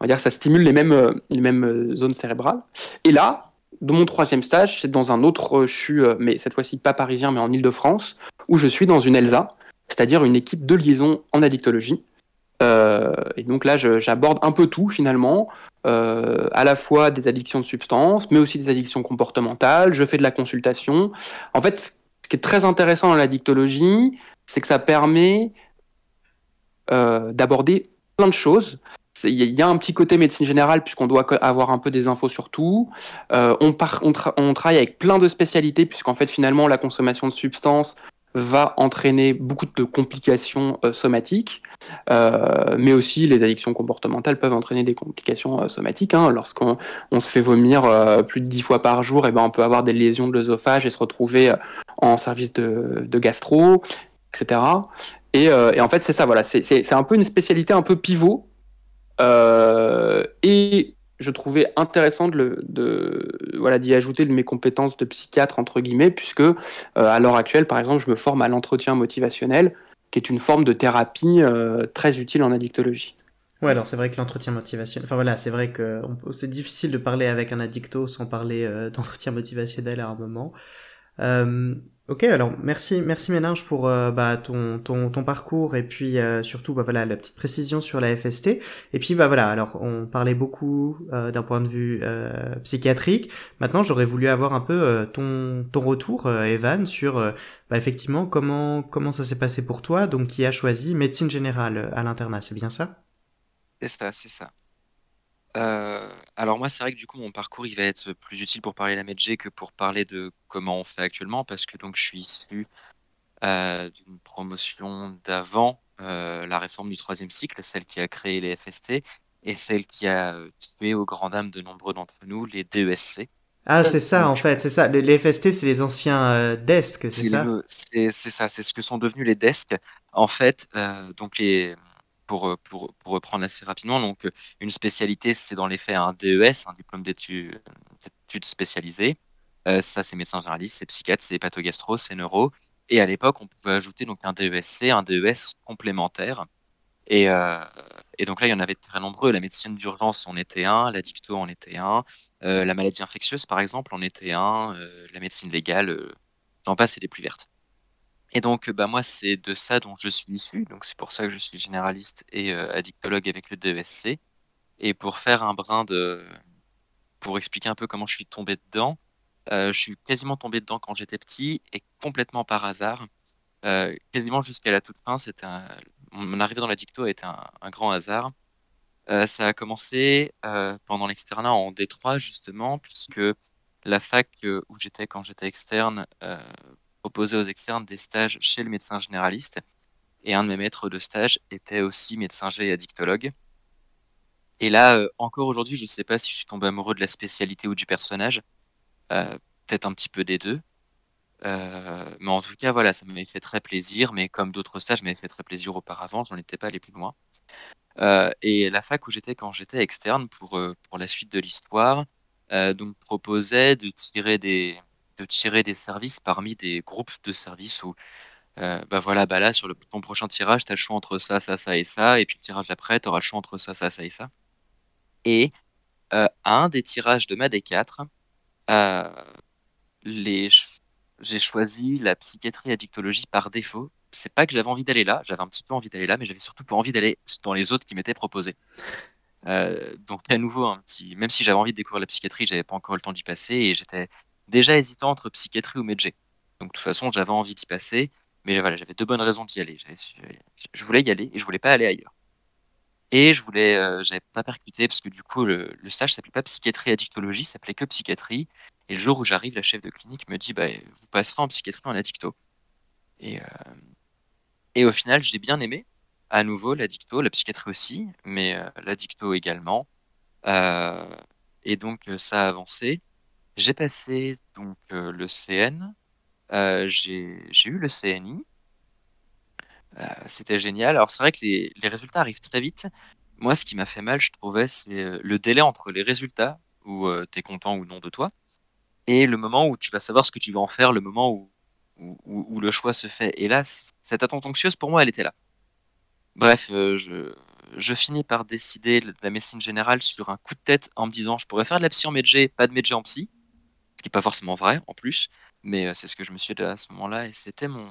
on va dire ça stimule les mêmes, euh, les mêmes euh, zones cérébrales. Et là, dans mon troisième stage, c'est dans un autre CHU, euh, mais cette fois-ci pas parisien, mais en Ile-de-France, où je suis dans une ELSA, c'est-à-dire une équipe de liaison en addictologie. et donc là, j'aborde un peu tout finalement, à la fois des addictions de substances, mais aussi des addictions comportementales. Je fais de la consultation. En fait, ce qui est très intéressant dans l'addictologie, c'est que ça permet d'aborder plein de choses. Il y a un petit côté médecine générale puisqu'on doit avoir un peu des infos sur tout. Euh, on, travaille avec plein de spécialités puisqu'en fait finalement la consommation de substances va entraîner beaucoup de complications euh, somatiques, euh, mais aussi les addictions comportementales peuvent entraîner des complications somatiques. Hein. Lorsqu'on se fait vomir plus de 10 fois par jour, et eh ben on peut avoir des lésions de l'œsophage et se retrouver en service de, gastro, etc. Et, en fait, c'est ça, voilà, c'est un peu une spécialité un peu pivot. Euh, et je trouvais intéressant de, de voilà d'y ajouter mes compétences de psychiatre entre guillemets, puisque euh, à l'heure actuelle, par exemple, je me forme à l'entretien motivationnel, qui est une forme de thérapie très utile en addictologie. Ouais, alors c'est vrai que l'entretien motivationnel, enfin voilà, c'est vrai que c'est difficile de parler avec un addicto sans parler d'entretien motivationnel à un moment. Ok, alors merci, merci Ménage pour euh, bah, ton, ton, ton, parcours et puis euh, surtout bah, voilà la petite précision sur la FST. Et puis bah voilà, alors on parlait beaucoup euh, d'un point de vue psychiatrique. Maintenant, j'aurais voulu avoir un peu ton, ton retour, Evan, sur bah, effectivement comment comment ça s'est passé pour toi, donc qui a choisi médecine générale à l'internat, c'est bien ça? C'est ça, c'est ça. Euh, alors moi, c'est vrai que du coup, mon parcours, il va être plus utile pour parler de la MedG que pour parler de comment on fait actuellement, parce que donc je suis issu euh, d'une promotion d'avant euh, la réforme du troisième cycle, celle qui a créé les FST et celle qui a tué au grand dam de nombreux d'entre nous les DESC. Ah, c'est ça, en fait, c'est ça. Les, FST, c'est les anciens desks, c'est ça? C'est ça, c'est ce que sont devenus les desks. En fait, donc les pour, pour, reprendre assez rapidement, donc une spécialité, c'est dans les faits un DES, un diplôme d'études spécialisées. Euh, ça, c'est médecin généraliste, c'est psychiatre, c'est pathogastro, c'est neuro. Et à l'époque, on pouvait ajouter donc un DESC, un DES complémentaire. Et, euh, et, donc là, il y en avait très nombreux. La médecine d'urgence en était un, la dicto en était un, euh, la maladie infectieuse, par exemple, en était un, la médecine légale, j'en passe, c'est les plus vertes. Et donc, bah, moi, c'est de ça dont je suis issu. Donc, c'est pour ça que je suis généraliste et euh, addictologue avec le DESC. Et pour faire un brin de. Pour expliquer un peu comment je suis tombé dedans, euh, je suis quasiment tombé dedans quand j'étais petit et complètement par hasard. Euh, quasiment jusqu'à la toute fin, mon arrivée dans la dicto a été un, grand hasard. ça a commencé pendant l'externat en Détroit, justement, puisque la fac où j'étais quand j'étais externe proposer aux externes des stages chez le médecin généraliste. Et un de mes maîtres de stage était aussi médecin et addictologue. Et là, euh, encore aujourd'hui, je ne sais pas si je suis tombé amoureux de la spécialité ou du personnage. Euh, peut-être un petit peu des deux. Euh, mais en tout cas, voilà, ça m'avait fait très plaisir. Mais comme d'autres stages m'avaient fait très plaisir auparavant, j'en étais pas allé plus loin. et la fac où j'étais quand j'étais externe pour, pour la suite de l'histoire, donc proposait de tirer des, de tirer des services parmi des groupes de services où, euh, bah voilà, bah là, sur le, ton prochain tirage, tu as le choix entre ça, ça, ça et ça, et puis le tirage d'après, tu auras le choix entre ça, ça, ça et ça. Et euh, un des tirages de ma D4, euh, les, j'ai choisi la psychiatrie addictologie par défaut. C'est pas que j'avais envie d'aller là, j'avais un petit peu envie d'aller là, mais j'avais surtout pas envie d'aller dans les autres qui m'étaient proposés. Euh, donc à nouveau un petit, même si j'avais envie de découvrir la psychiatrie, j'avais pas encore le temps d'y passer et j'étais déjà hésitant entre psychiatrie ou médecin. Donc de toute façon, j'avais envie d'y passer, mais voilà, j'avais deux bonnes raisons d'y aller. Je voulais y aller et je voulais pas aller ailleurs. Et je voulais, euh, j'avais pas percuté parce que du coup le, le stage s'appelait pas psychiatrie addictologie, s'appelait que psychiatrie. Et le jour où j'arrive, la chef de clinique me dit, bah, vous passerez en psychiatrie en addicto. Et, euh, au final, j'ai bien aimé à nouveau l'addicto, la psychiatrie aussi, mais euh, l'addicto également. Et donc ça a avancé. J'ai passé donc le CN, j'ai eu le CNI. C'était génial. Alors c'est vrai que les, résultats arrivent très vite. Moi, ce qui m'a fait mal, je trouvais, c'est le délai entre les résultats, où tu es content ou non de toi, et le moment où tu vas savoir ce que tu vas en faire, le moment où, le choix se fait. Et là, cette attente anxieuse, pour moi, elle était là. Bref, euh, je, je finis par décider de la médecine générale sur un coup de tête en me disant je pourrais faire de la psy en médecin, pas de médecin en psy. Qui n'est pas forcément vrai en plus, mais euh, c'est ce que je me suis dit à ce moment-là et c'était mon,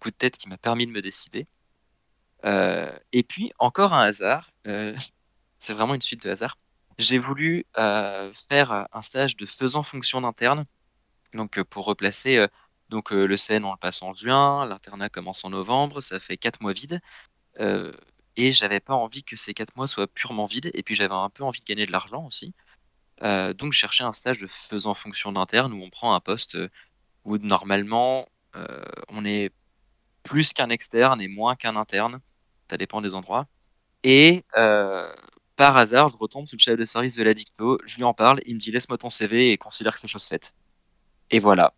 coup de tête qui m'a permis de me décider. Euh, et puis, encore un hasard, euh, c'est vraiment une suite de hasards. J'ai voulu faire un stage de faisant fonction d'interne, donc pour replacer. donc le CN on le passe en juin, l'internat commence en novembre, ça fait quatre mois vides. Et j'avais pas envie que ces quatre mois soient purement vides. Et puis j'avais un peu envie de gagner de l'argent aussi. Euh, donc je cherchais un stage de faisant fonction d'interne où on prend un poste euh, où normalement on est plus qu'un externe et moins qu'un interne. Ça dépend des endroits. Et par hasard, je retombe sous le chef de service de la dicto, je lui en parle, il me dit laisse-moi ton CV et considère que c'est chose faite. Et voilà.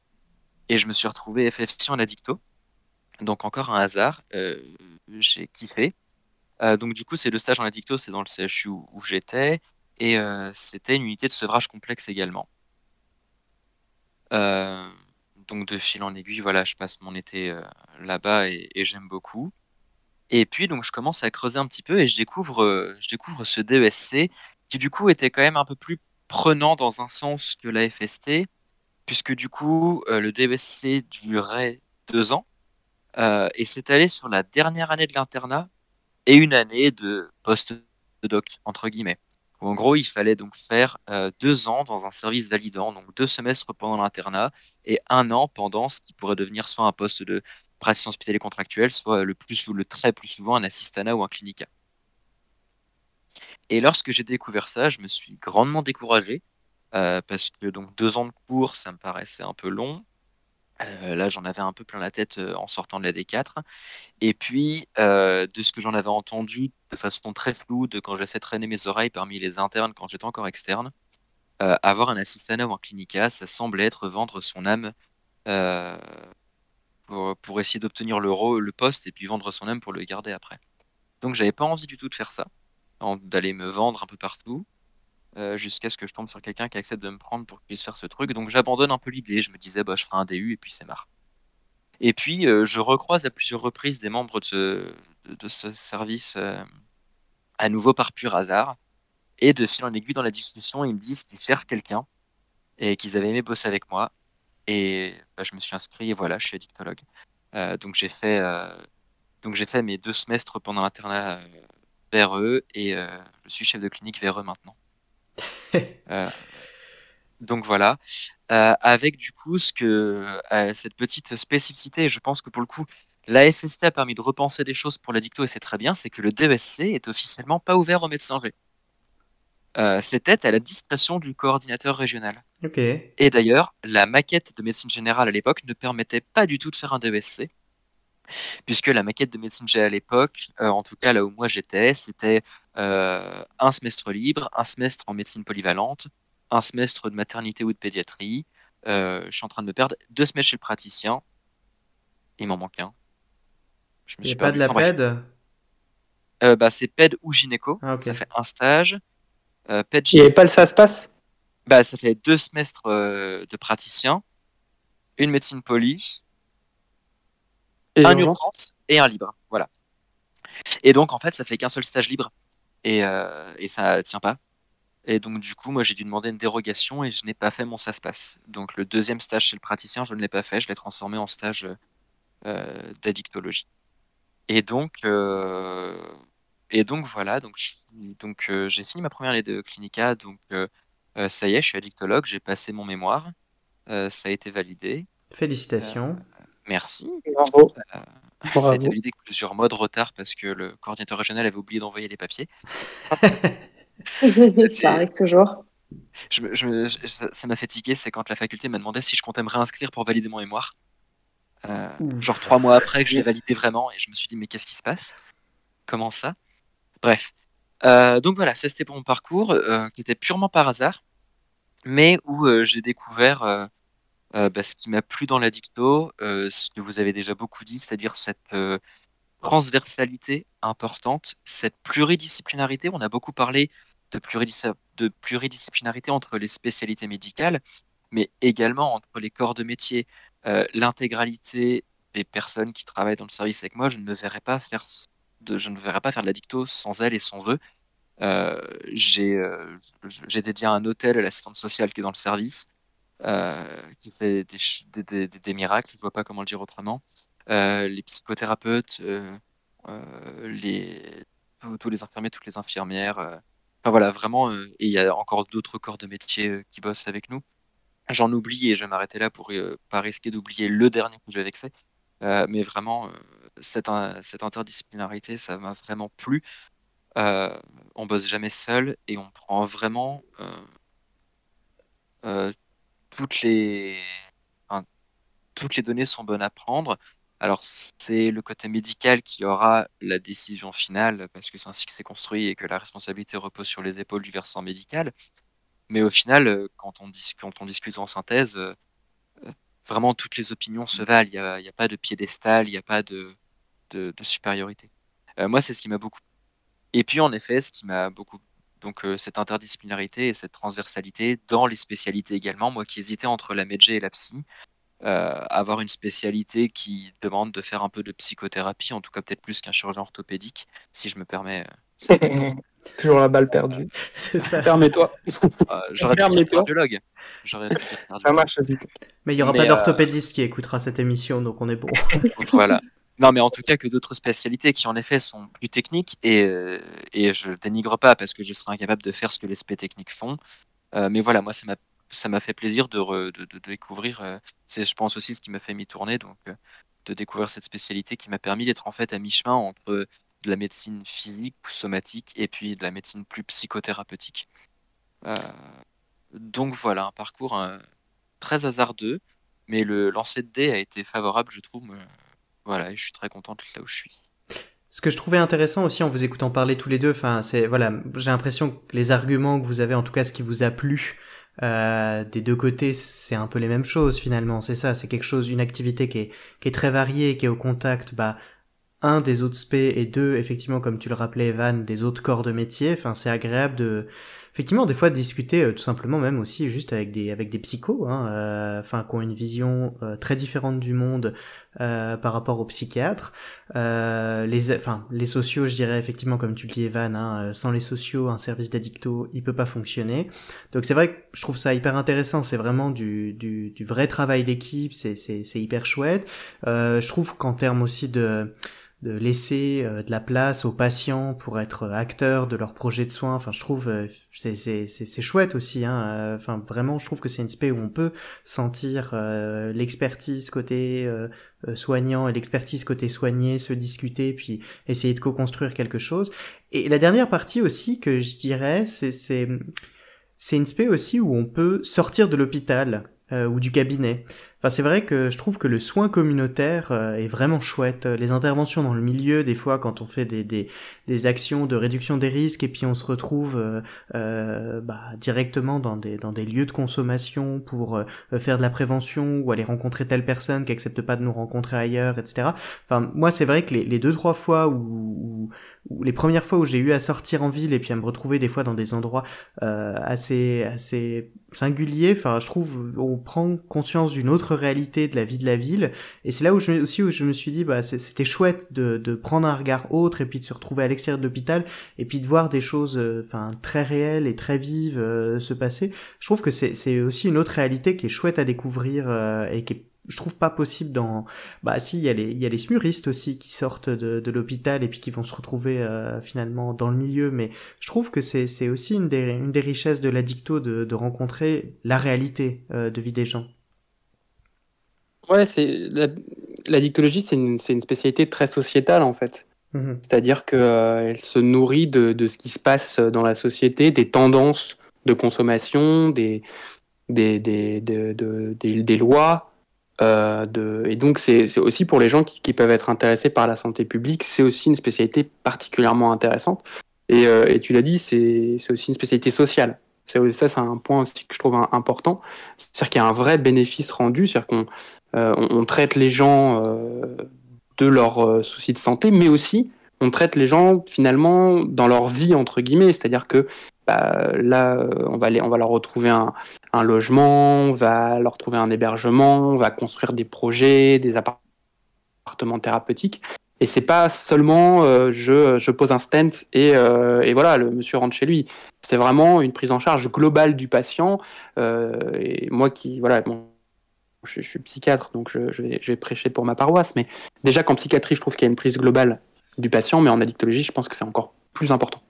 Et je me suis retrouvé FF en la dicto. Donc encore un hasard. Euh, j'ai kiffé. Euh, donc du coup, c'est le stage en addicto, c'est dans le CHU où, j'étais, et euh, c'était une unité de sevrage complexe également. Euh, donc de fil en aiguille, voilà, je passe mon été là-bas et, j'aime beaucoup. Et puis donc je commence à creuser un petit peu et je découvre, je découvre ce DESC qui du coup était quand même un peu plus prenant dans un sens que la FST, puisque du coup le DESC durait deux ans. Euh, et c'est allé sur la dernière année de l'internat et une année de post-doc, entre guillemets. En gros, il fallait donc faire euh, deux ans dans un service validant, donc deux semestres pendant l'internat et un an pendant ce qui pourrait devenir soit un poste de praticien hospitalier contractuel, soit le plus ou le très plus souvent un assistana ou un clinica. Et lorsque j'ai découvert ça, je me suis grandement découragé euh, parce que donc deux ans de cours, ça me paraissait un peu long. Euh, là, j'en avais un peu plein la tête euh, en sortant de la D4. Et puis, euh, de ce que j'en avais entendu de façon très floue, de quand j'essaie de traîner mes oreilles parmi les internes quand j'étais encore externe, avoir un assistana ou un clinica, ça semblait être vendre son âme pour, pour, essayer d'obtenir le, le poste et puis vendre son âme pour le garder après. Donc, j'avais pas envie du tout de faire ça, d'aller me vendre un peu partout. Euh, jusqu'à ce que je tombe sur quelqu'un qui accepte de me prendre pour que je puisse faire ce truc. Donc j'abandonne un peu l'idée. Je me disais, bah, je ferai un DU et puis c'est marre. Et puis euh, je recroise à plusieurs reprises des membres de, de, ce service euh, à nouveau par pur hasard. Et de fil en aiguille dans la discussion, ils me disent qu'ils cherchent quelqu'un et qu'ils avaient aimé bosser avec moi. Et bah, je me suis inscrit et voilà, je suis addictologue. donc j'ai fait, donc j'ai fait mes deux semestres pendant l'internat vers eux et je suis chef de clinique vers eux maintenant. Euh, donc voilà, euh, avec du coup ce que euh, cette petite spécificité, je pense que pour le coup, la FST a permis de repenser des choses pour la dicto et c'est très bien, c'est que le DSC est officiellement pas ouvert aux médecins Euh, C'était à la discrétion du coordinateur régional. Et d'ailleurs, la maquette de médecine générale à l'époque ne permettait pas du tout de faire un DSC puisque la maquette de médecine G à l'époque, euh, en tout cas là où moi j'étais, c'était euh, un semestre libre, un semestre en médecine polyvalente, un semestre de maternité ou de pédiatrie. Euh, je suis en train de me perdre. Deux semestres chez le praticien. Il m'en manque un. Je me suis pas de la PED bah, C'est PED ou gynéco. Ah, ça fait un stage. PED, Il n'y avait pas le ça se passe? Bah, Ça fait deux semestres de praticien une médecine poly, Et un urgence et un libre. Voilà. Et donc, en fait, ça fait qu'un seul stage libre. Et, euh, et ça tient pas. Et donc, du coup, moi, j'ai dû demander une dérogation et je n'ai pas fait mon SAS-Pass. Donc, le deuxième stage chez le praticien, je ne l'ai pas fait. Je l'ai transformé en stage euh, d'addictologie. Et donc, euh, et donc voilà. Donc, je- donc euh, j'ai fini ma première année de clinica. Donc, ça y est, je suis addictologue. J'ai passé mon mémoire. Euh, ça a été validé. Félicitations. Merci. Bravo. Ça a Bravo. été validé avec plusieurs mois de retard parce que le coordinateur régional avait oublié d'envoyer les papiers. ça arrive toujours. Je me- je me- je- ça ça m'a fait tiquer, c'est quand la faculté m'a demandé si je comptais me réinscrire pour valider mon mémoire. Euh, genre trois mois après que je l'ai validé vraiment, et je me suis dit, mais qu'est-ce qui se passe? Comment ça? Bref. Euh, donc voilà, ça c'était pour mon parcours, euh, qui était purement par hasard, mais où euh, j'ai découvert euh, bah, ce qui m'a plu dans la dicto, euh, ce que vous avez déjà beaucoup dit, c'est-à-dire cette euh, transversalité importante, cette pluridisciplinarité. On a beaucoup parlé de, pluridis- de pluridisciplinarité entre les spécialités médicales, mais également entre les corps de métier. L'intégralité des personnes qui travaillent dans le service avec moi, je ne me verrais pas faire de, je ne verrais pas faire de sans elle et sans eux. J'ai dédié un hôtel à l'assistante sociale qui est dans le service, qui fait des, miracles, je ne vois pas comment le dire autrement. Euh, les psychothérapeutes, euh, euh, tous, les infirmiers, toutes les infirmières. euh, enfin voilà, vraiment. euh, et il y a encore d'autres corps de métier euh, qui bossent avec nous. J'en oublie et je vais m'arrêter là pour euh, pas risquer d'oublier le dernier que j'ai vexé. Euh, mais vraiment, euh, cette, in- cette interdisciplinarité, ça m'a vraiment plu. Euh, on bosse jamais seul et on prend vraiment euh, euh, toutes les toutes les données sont bonnes à prendre. Alors c'est le côté médical qui aura la décision finale parce que c'est ainsi que c'est construit et que la responsabilité repose sur les épaules du versant médical. Mais au final, euh, quand on, discute en synthèse, euh, vraiment toutes les opinions se valent. Il n'y a, pas de piédestal, il n'y a pas de, de, de supériorité. Euh, moi, c'est ce qui m'a beaucoup. Et puis, en effet, ce qui m'a beaucoup. Donc, euh, cette interdisciplinarité et cette transversalité dans les spécialités également. Moi qui hésitais entre la médecine et la psy, euh, avoir une spécialité qui demande de faire un peu de psychothérapie, en tout cas peut-être plus qu'un chirurgien orthopédique, si je me permets. euh, Toujours la balle perdue. C'est ça. Permets-toi. euh, J'aurais pu dire cardiologue. Ça marche aussi. Mais il y aura Mais, pas euh, d'orthopédiste qui écoutera cette émission, donc on est bon. Voilà. Non, mais en tout cas que d'autres spécialités qui en effet sont plus techniques et, euh, et je dénigre pas parce que je serais incapable de faire ce que les spé techniques font. Euh, mais voilà, moi ça m'a fait plaisir de, de, découvrir. euh, c'est je pense aussi ce qui m'a fait m'y tourner, donc euh, de découvrir cette spécialité qui m'a permis d'être en fait à mi-chemin entre de la médecine physique ou somatique et puis de la médecine plus psychothérapeutique. Donc voilà, un parcours très hasardeux, mais le lancer de dés a été favorable, je trouve. Voilà, je suis très content d'être là où je suis. Ce que je trouvais intéressant aussi en vous écoutant parler tous les deux, enfin, c'est voilà, j'ai l'impression que les arguments que vous avez, en tout cas, ce qui vous a plu euh, des deux côtés, c'est un peu les mêmes choses finalement. C'est ça, c'est quelque chose, une activité qui est qui est très variée, qui est au contact, bah, un des autres spé et deux, effectivement, comme tu le rappelais, Evan, des autres corps de métier. Enfin, c'est agréable de, effectivement, des fois discuter euh, tout simplement, même aussi juste avec des avec des psychos, hein, euh, enfin, qui ont une vision euh, très différente du monde par rapport aux psychiatres. Les, enfin, les sociaux, je dirais effectivement, comme tu le dis, Evan, hein, sans les sociaux, un service d'addicto, il peut pas fonctionner. Donc c'est vrai que je trouve ça hyper intéressant. C'est vraiment du, du, du vrai travail d'équipe. C'est, c'est, hyper chouette. Je trouve qu'en termes aussi de de laisser euh, de la place aux patients pour être acteurs de leur projet de soins. Enfin, je trouve euh, c'est c'est c'est chouette aussi. Hein. Euh, Enfin, vraiment, je trouve que c'est une spé où on peut sentir euh, l'expertise côté euh, soignant et l'expertise côté soigné, se discuter, puis essayer de co-construire quelque chose. Et la dernière partie aussi que je dirais, c'est c'est c'est une spé aussi où on peut sortir de l'hôpital euh, ou du cabinet. Enfin, c'est vrai que je trouve que le soin communautaire euh, est vraiment chouette. Les interventions dans le milieu, des fois, quand on fait des, des, des actions de réduction des risques et puis on se retrouve euh, euh, bah, directement dans des, dans des lieux de consommation pour euh, faire de la prévention ou aller rencontrer telle personne qui accepte pas de nous rencontrer ailleurs, etc. Enfin, moi, c'est vrai que les, deux trois fois où, les premières fois où j'ai eu à sortir en ville et puis à me retrouver des fois dans des endroits assez assez singuliers, enfin je trouve on prend conscience d'une autre réalité de la vie de la ville et c'est là où je aussi où je me suis dit bah c'était chouette de, de prendre un regard autre et puis de se retrouver à l'extérieur de l'hôpital et puis de voir des choses euh, enfin très réelles et très vives euh, se passer. Je trouve que c'est c'est aussi une autre réalité qui est chouette à découvrir euh, et qui est je trouve pas possible dans bah si il y a les il y a les smuristes aussi qui sortent de, de l'hôpital et puis qui vont se retrouver finalement dans le milieu mais je trouve que c'est c'est aussi une des une des richesses de l'addicto de de rencontrer la réalité de vie des gens ouais c'est l'addictologie c'est une c'est une spécialité très sociétale en fait mmh. c'est-à-dire que euh, se nourrit de de ce qui se passe dans la société des tendances de consommation des des des, des, des, lois euh, et donc, c'est aussi pour les gens qui, peuvent être intéressés par la santé publique, c'est aussi une spécialité particulièrement intéressante. Et, euh, tu l'as dit, c'est aussi une spécialité sociale. Ça, c'est un point aussi que je trouve important. C'est-à-dire qu'il y a un vrai bénéfice rendu, c'est-à-dire qu'on on, traite les gens de leurs euh, soucis de santé, mais aussi on traite les gens finalement dans leur vie entre guillemets, c'est-à-dire que bah, là, on va, on va leur retrouver un, logement, on va leur trouver un hébergement, on va construire des projets, des appartements thérapeutiques. Et c'est pas seulement euh, je, pose un stent et, euh, et, voilà, le monsieur rentre chez lui. C'est vraiment une prise en charge globale du patient. Et moi qui, voilà, je, suis psychiatre, donc je, vais, prêcher pour ma paroisse. Mais déjà qu'en psychiatrie, je trouve qu'il y a une prise globale du patient, mais en addictologie, je pense que c'est encore plus important.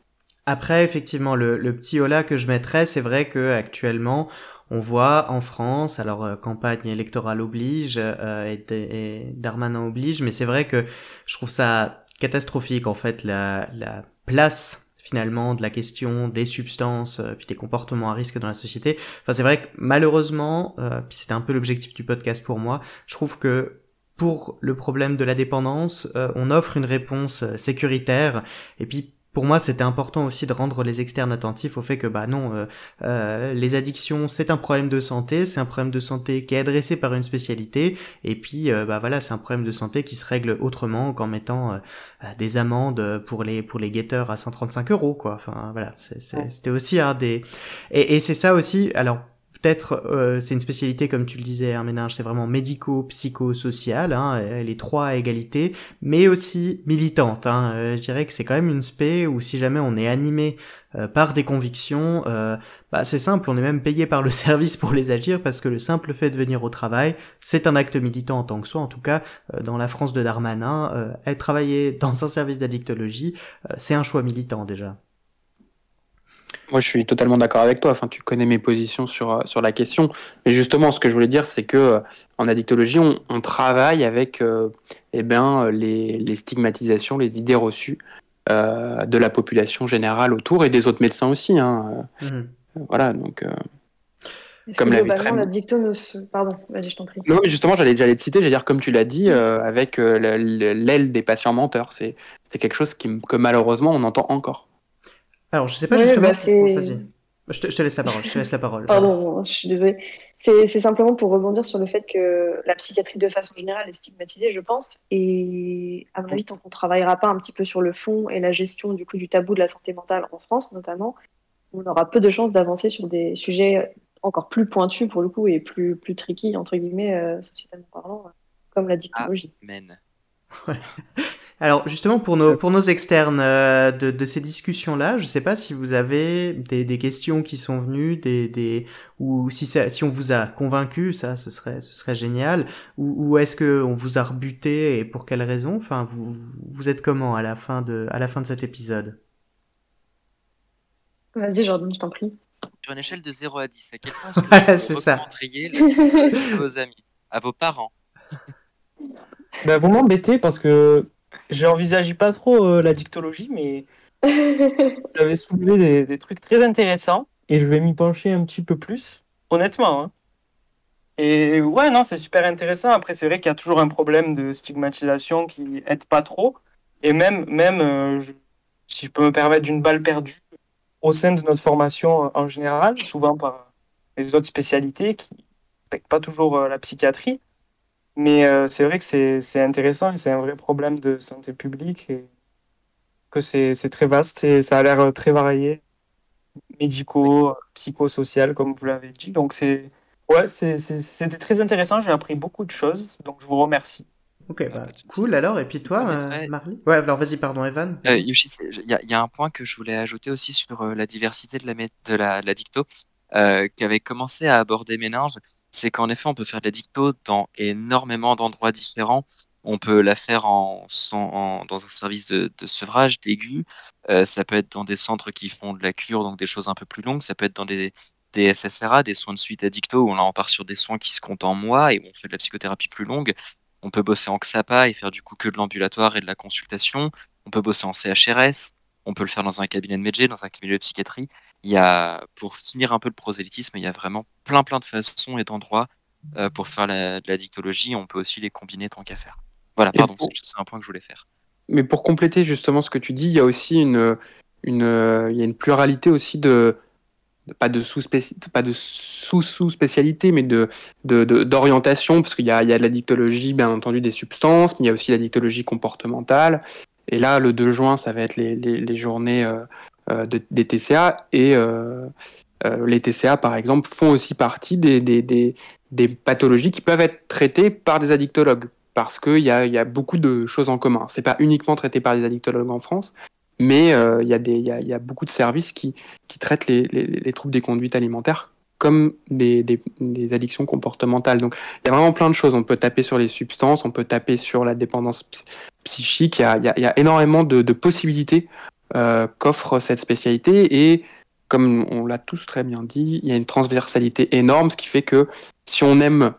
Après, effectivement, le, petit hola que je mettrais, c'est vrai que actuellement, on voit en France, alors euh, campagne électorale oblige euh, et, et, Darmanin oblige, mais c'est vrai que je trouve ça catastrophique en fait la place finalement de la question des substances euh, puis des comportements à risque dans la société. Enfin, c'est vrai que malheureusement, euh, puis c'était un peu l'objectif du podcast pour moi, je trouve que pour le problème de la dépendance, euh, on offre une réponse euh, sécuritaire et puis pour moi, c'était important aussi de rendre les externes attentifs au fait que bah non, euh, euh, les addictions c'est un problème de santé, c'est un problème de santé qui est adressé par une spécialité, et puis euh, bah voilà, c'est un problème de santé qui se règle autrement qu'en mettant euh, des amendes pour les pour les guetteurs à 135 euros quoi. Enfin voilà, c'était aussi un des et, et c'est ça aussi. Alors peut-être euh, c'est une spécialité comme tu le disais un ménage c'est vraiment médico psycho social hein, les trois à égalité mais aussi militante hein. euh, je dirais que c'est quand même une spé où si jamais on est animé euh, par des convictions euh, bah c'est simple on est même payé par le service pour les agir parce que le simple fait de venir au travail c'est un acte militant en tant que soi en tout cas euh, dans la France de Darmanin être travailler dans un service d'addictologie c'est un choix militant déjà moi, je suis totalement d'accord avec toi. Enfin, tu connais mes positions sur, euh, sur la question. Mais justement, ce que je voulais dire, c'est que euh, en addictologie, on, on travaille avec euh, eh bien, les, les, stigmatisations, les idées reçues euh, de la population générale autour et des autres médecins aussi. Hein. Mmh. Voilà, donc. Euh, comme la l'addicto ne se... Pardon, vas-y, je t'en prie. Non, justement, j'allais, j'allais te citer, j'allais dire, comme tu l'as dit, euh, avec l'aile des patients menteurs. C'est, c'est quelque chose qui, que malheureusement, on entend encore. Alors, je sais pas justement. Bah Vas-y. Je te, je te, laisse la parole. Je te laisse la parole. Pardon, je suis désolée. C'est simplement pour rebondir sur le fait que la psychiatrie, de façon générale, est stigmatisée, je pense. Et à mon avis, tant qu'on ne travaillera pas un petit peu sur le fond et la gestion du coup du tabou de la santé mentale en France, notamment, on aura peu de chances d'avancer sur des sujets encore plus pointus pour le coup et plus plus tricky entre guillemets, euh, sociétalement parlant, comme la dictologie. Amen. Ouais. Alors justement pour nos pour nos externes euh, de, de ces discussions là, je sais pas si vous avez des, des questions qui sont venues, des, des ou si ça, si on vous a convaincu, ça ce serait ce serait génial. Ou, ou est-ce que on vous a rebuté et pour quelle raison? Enfin vous vous êtes comment à la fin de à la fin de cet épisode? Vas-y Jordan, je t'en prie. Sur une échelle de 0 à 10, à quel point est-ce que vous c'est ça. à vos amis, à vos parents? Ben, vous m'embêtez parce que J'envisageais pas trop euh, la dictologie, mais j'avais soulevé des, des, trucs très intéressants et je vais m'y pencher un petit peu plus, honnêtement. Hein. Et ouais, non, c'est super intéressant. Après, c'est vrai qu'il y a toujours un problème de stigmatisation qui aide pas trop. Et même, même euh, je, si je peux me permettre d'une balle perdue, au sein de notre formation euh, en général, souvent par les autres spécialités qui ne respectent pas toujours la psychiatrie, mais euh, c'est vrai que c'est intéressant et c'est un vrai problème de santé publique. Et que c'est très vaste et ça a l'air très varié, médico, psychosocial, comme vous l'avez dit. Donc c'est ouais, c'était très intéressant. J'ai appris beaucoup de choses, donc je vous remercie. Ok, bah, cool alors. Et puis toi, euh, Marley? Ouais, alors vas-y, pardon, Evan. Euh, Yoshi, il y, a un point que je voulais ajouter aussi sur euh, la diversité de la, de la, de la dicto, qu'avait commencé à aborder Méninge. C'est qu'en effet, on peut faire de la dicto dans énormément d'endroits différents. On peut la faire dans un service de, sevrage, d'aigu. ça peut être dans des centres qui font de la cure, donc des choses un peu plus longues. Ça peut être dans des, SSRA, des soins de suite à où on part sur des soins qui se comptent en mois et où on fait de la psychothérapie plus longue. On peut bosser en XAPA et faire du coup que de l'ambulatoire et de la consultation. On peut bosser en CHRS. On peut le faire dans un cabinet de médecine, dans un cabinet de psychiatrie. Il y a, pour finir un peu le prosélytisme, il y a vraiment plein plein de façons et d'endroits euh, pour faire de la dictologie. On peut aussi les combiner tant qu'à faire. Voilà, pardon, c'est un point que je voulais faire. Mais pour compléter justement ce que tu dis, il y a aussi une, une, il y a une pluralité aussi de, pas de sous pas de sous sous spécialité mais de d'orientation parce qu'il y a, y a de la dictologie bien entendu des substances mais il y a aussi la dictologie comportementale et là le 2 juin ça va être les, les, journées euh, euh, des TCA et euh, les TCA par exemple font aussi partie des, des, des, des, pathologies qui peuvent être traitées par des addictologues. Parce qu'il y a, y a beaucoup de choses en commun. C'est pas uniquement traité par des addictologues en France mais il y, a beaucoup de services qui, traitent les, troubles des conduites alimentaires comme des, addictions comportementales. Donc il y a vraiment plein de choses. On peut taper sur les substances, on peut taper sur la dépendance psychique. Il y a, énormément de, possibilités euh, qu'offre cette spécialité. Et comme on l'a tous très bien dit, il y a une transversalité énorme, ce qui fait que si on aime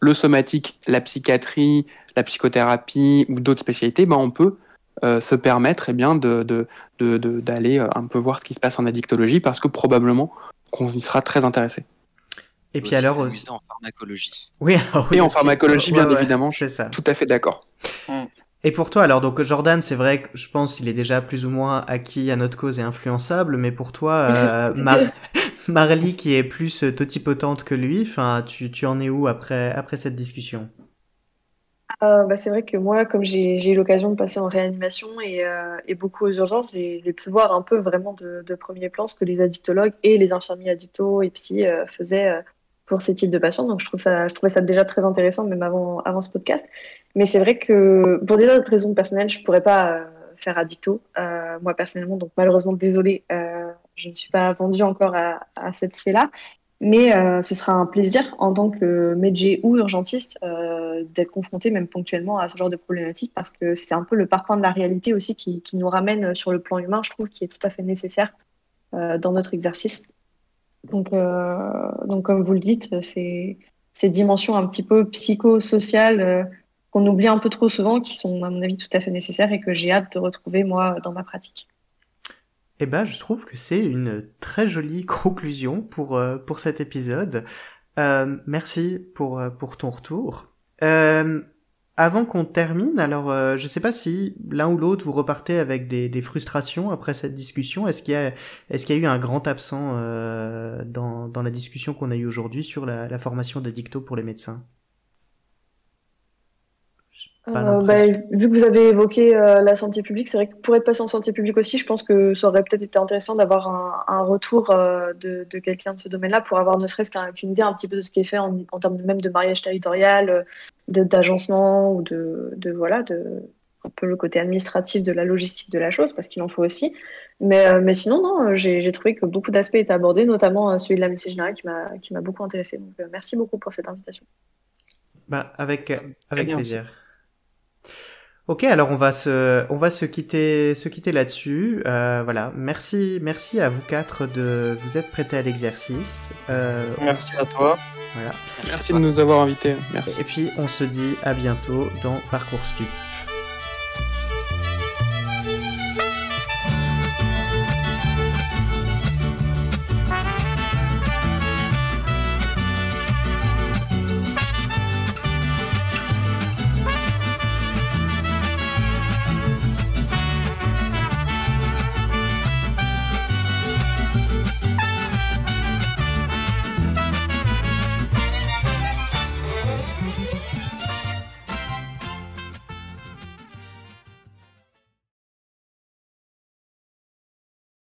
le somatique, la psychiatrie, la psychothérapie ou d'autres spécialités, ben on peut euh, se permettre eh bien, d'aller euh, un peu voir ce qui se passe en addictologie parce que probablement qu'on y sera très intéressé. Et puis alors aussi en pharmacologie. Oui, et en pharmacologie bien évidemment, c'est ça. Tout à fait d'accord. Mm. Et pour toi, alors donc Jordan, c'est vrai que je pense qu'il est déjà plus ou moins acquis à notre cause et influençable, mais pour toi, euh, Marley qui est plus totipotente que lui, enfin, tu, tu en es où après après cette discussion? Euh, bah, c'est vrai que moi, comme j'ai eu l'occasion de passer en réanimation et, euh, beaucoup aux urgences, j'ai pu voir un peu vraiment de, premier plan ce que les addictologues et les infirmiers addictos et psy euh, faisaient pour ces types de patients. Donc je, trouve ça, je trouvais ça déjà très intéressant, même avant, avant ce podcast. Mais c'est vrai que pour des raisons personnelles, je pourrais pas faire addicto, moi personnellement. Donc malheureusement, désolée, je ne suis pas vendue encore à, à cette sphère-là. Mais euh, ce sera un plaisir en tant que médecin ou urgentiste euh, d'être confronté même ponctuellement à ce genre de problématique parce que c'est un peu le parcours de la réalité aussi qui, nous ramène sur le plan humain, je trouve, qui est tout à fait nécessaire euh, dans notre exercice. Donc, donc comme vous le dites, c'est ces dimensions un petit peu psychosociales qu'on oublie un peu trop souvent, qui sont à mon avis tout à fait nécessaires et que j'ai hâte de retrouver moi dans ma pratique. Eh ben, je trouve que c'est une très jolie conclusion pour, euh, pour cet épisode. Euh, merci pour, euh, pour ton retour. Euh, avant qu'on termine, alors euh, je sais pas si l'un ou l'autre vous repartez avec des, des, frustrations après cette discussion. Est-ce qu'il y a est-ce qu'il y a eu un grand absent dans, dans la discussion qu'on a eue aujourd'hui sur la, la formation d'addicto pour les médecins? Euh, bah, vu que vous avez évoqué euh, la santé publique, c'est vrai que pour être passé en santé publique aussi, je pense que ça aurait peut-être été intéressant d'avoir un, un, retour euh, de, de quelqu'un de ce domaine-là pour avoir ne serait-ce qu'une idée un petit peu de ce qui est fait en, en termes de, même de mariage territorial, d'agencement ou de, de, voilà, de un peu le côté administratif de la logistique de la chose, parce qu'il en faut aussi. Mais, mais sinon, non, j'ai trouvé que beaucoup d'aspects étaient abordés, notamment celui de la médecine générale qui m'a beaucoup intéressé. Donc merci beaucoup pour cette invitation. Bah, avec, avec plaisir. Ok, alors on va se, on va se quitter, se quitter là-dessus. Euh, voilà, merci, merci à vous quatre de vous être prêtés à l'exercice. Euh, merci à toi. Voilà. Merci, de nous avoir invités. Merci. Et puis on se dit à bientôt dans Parcours Stup.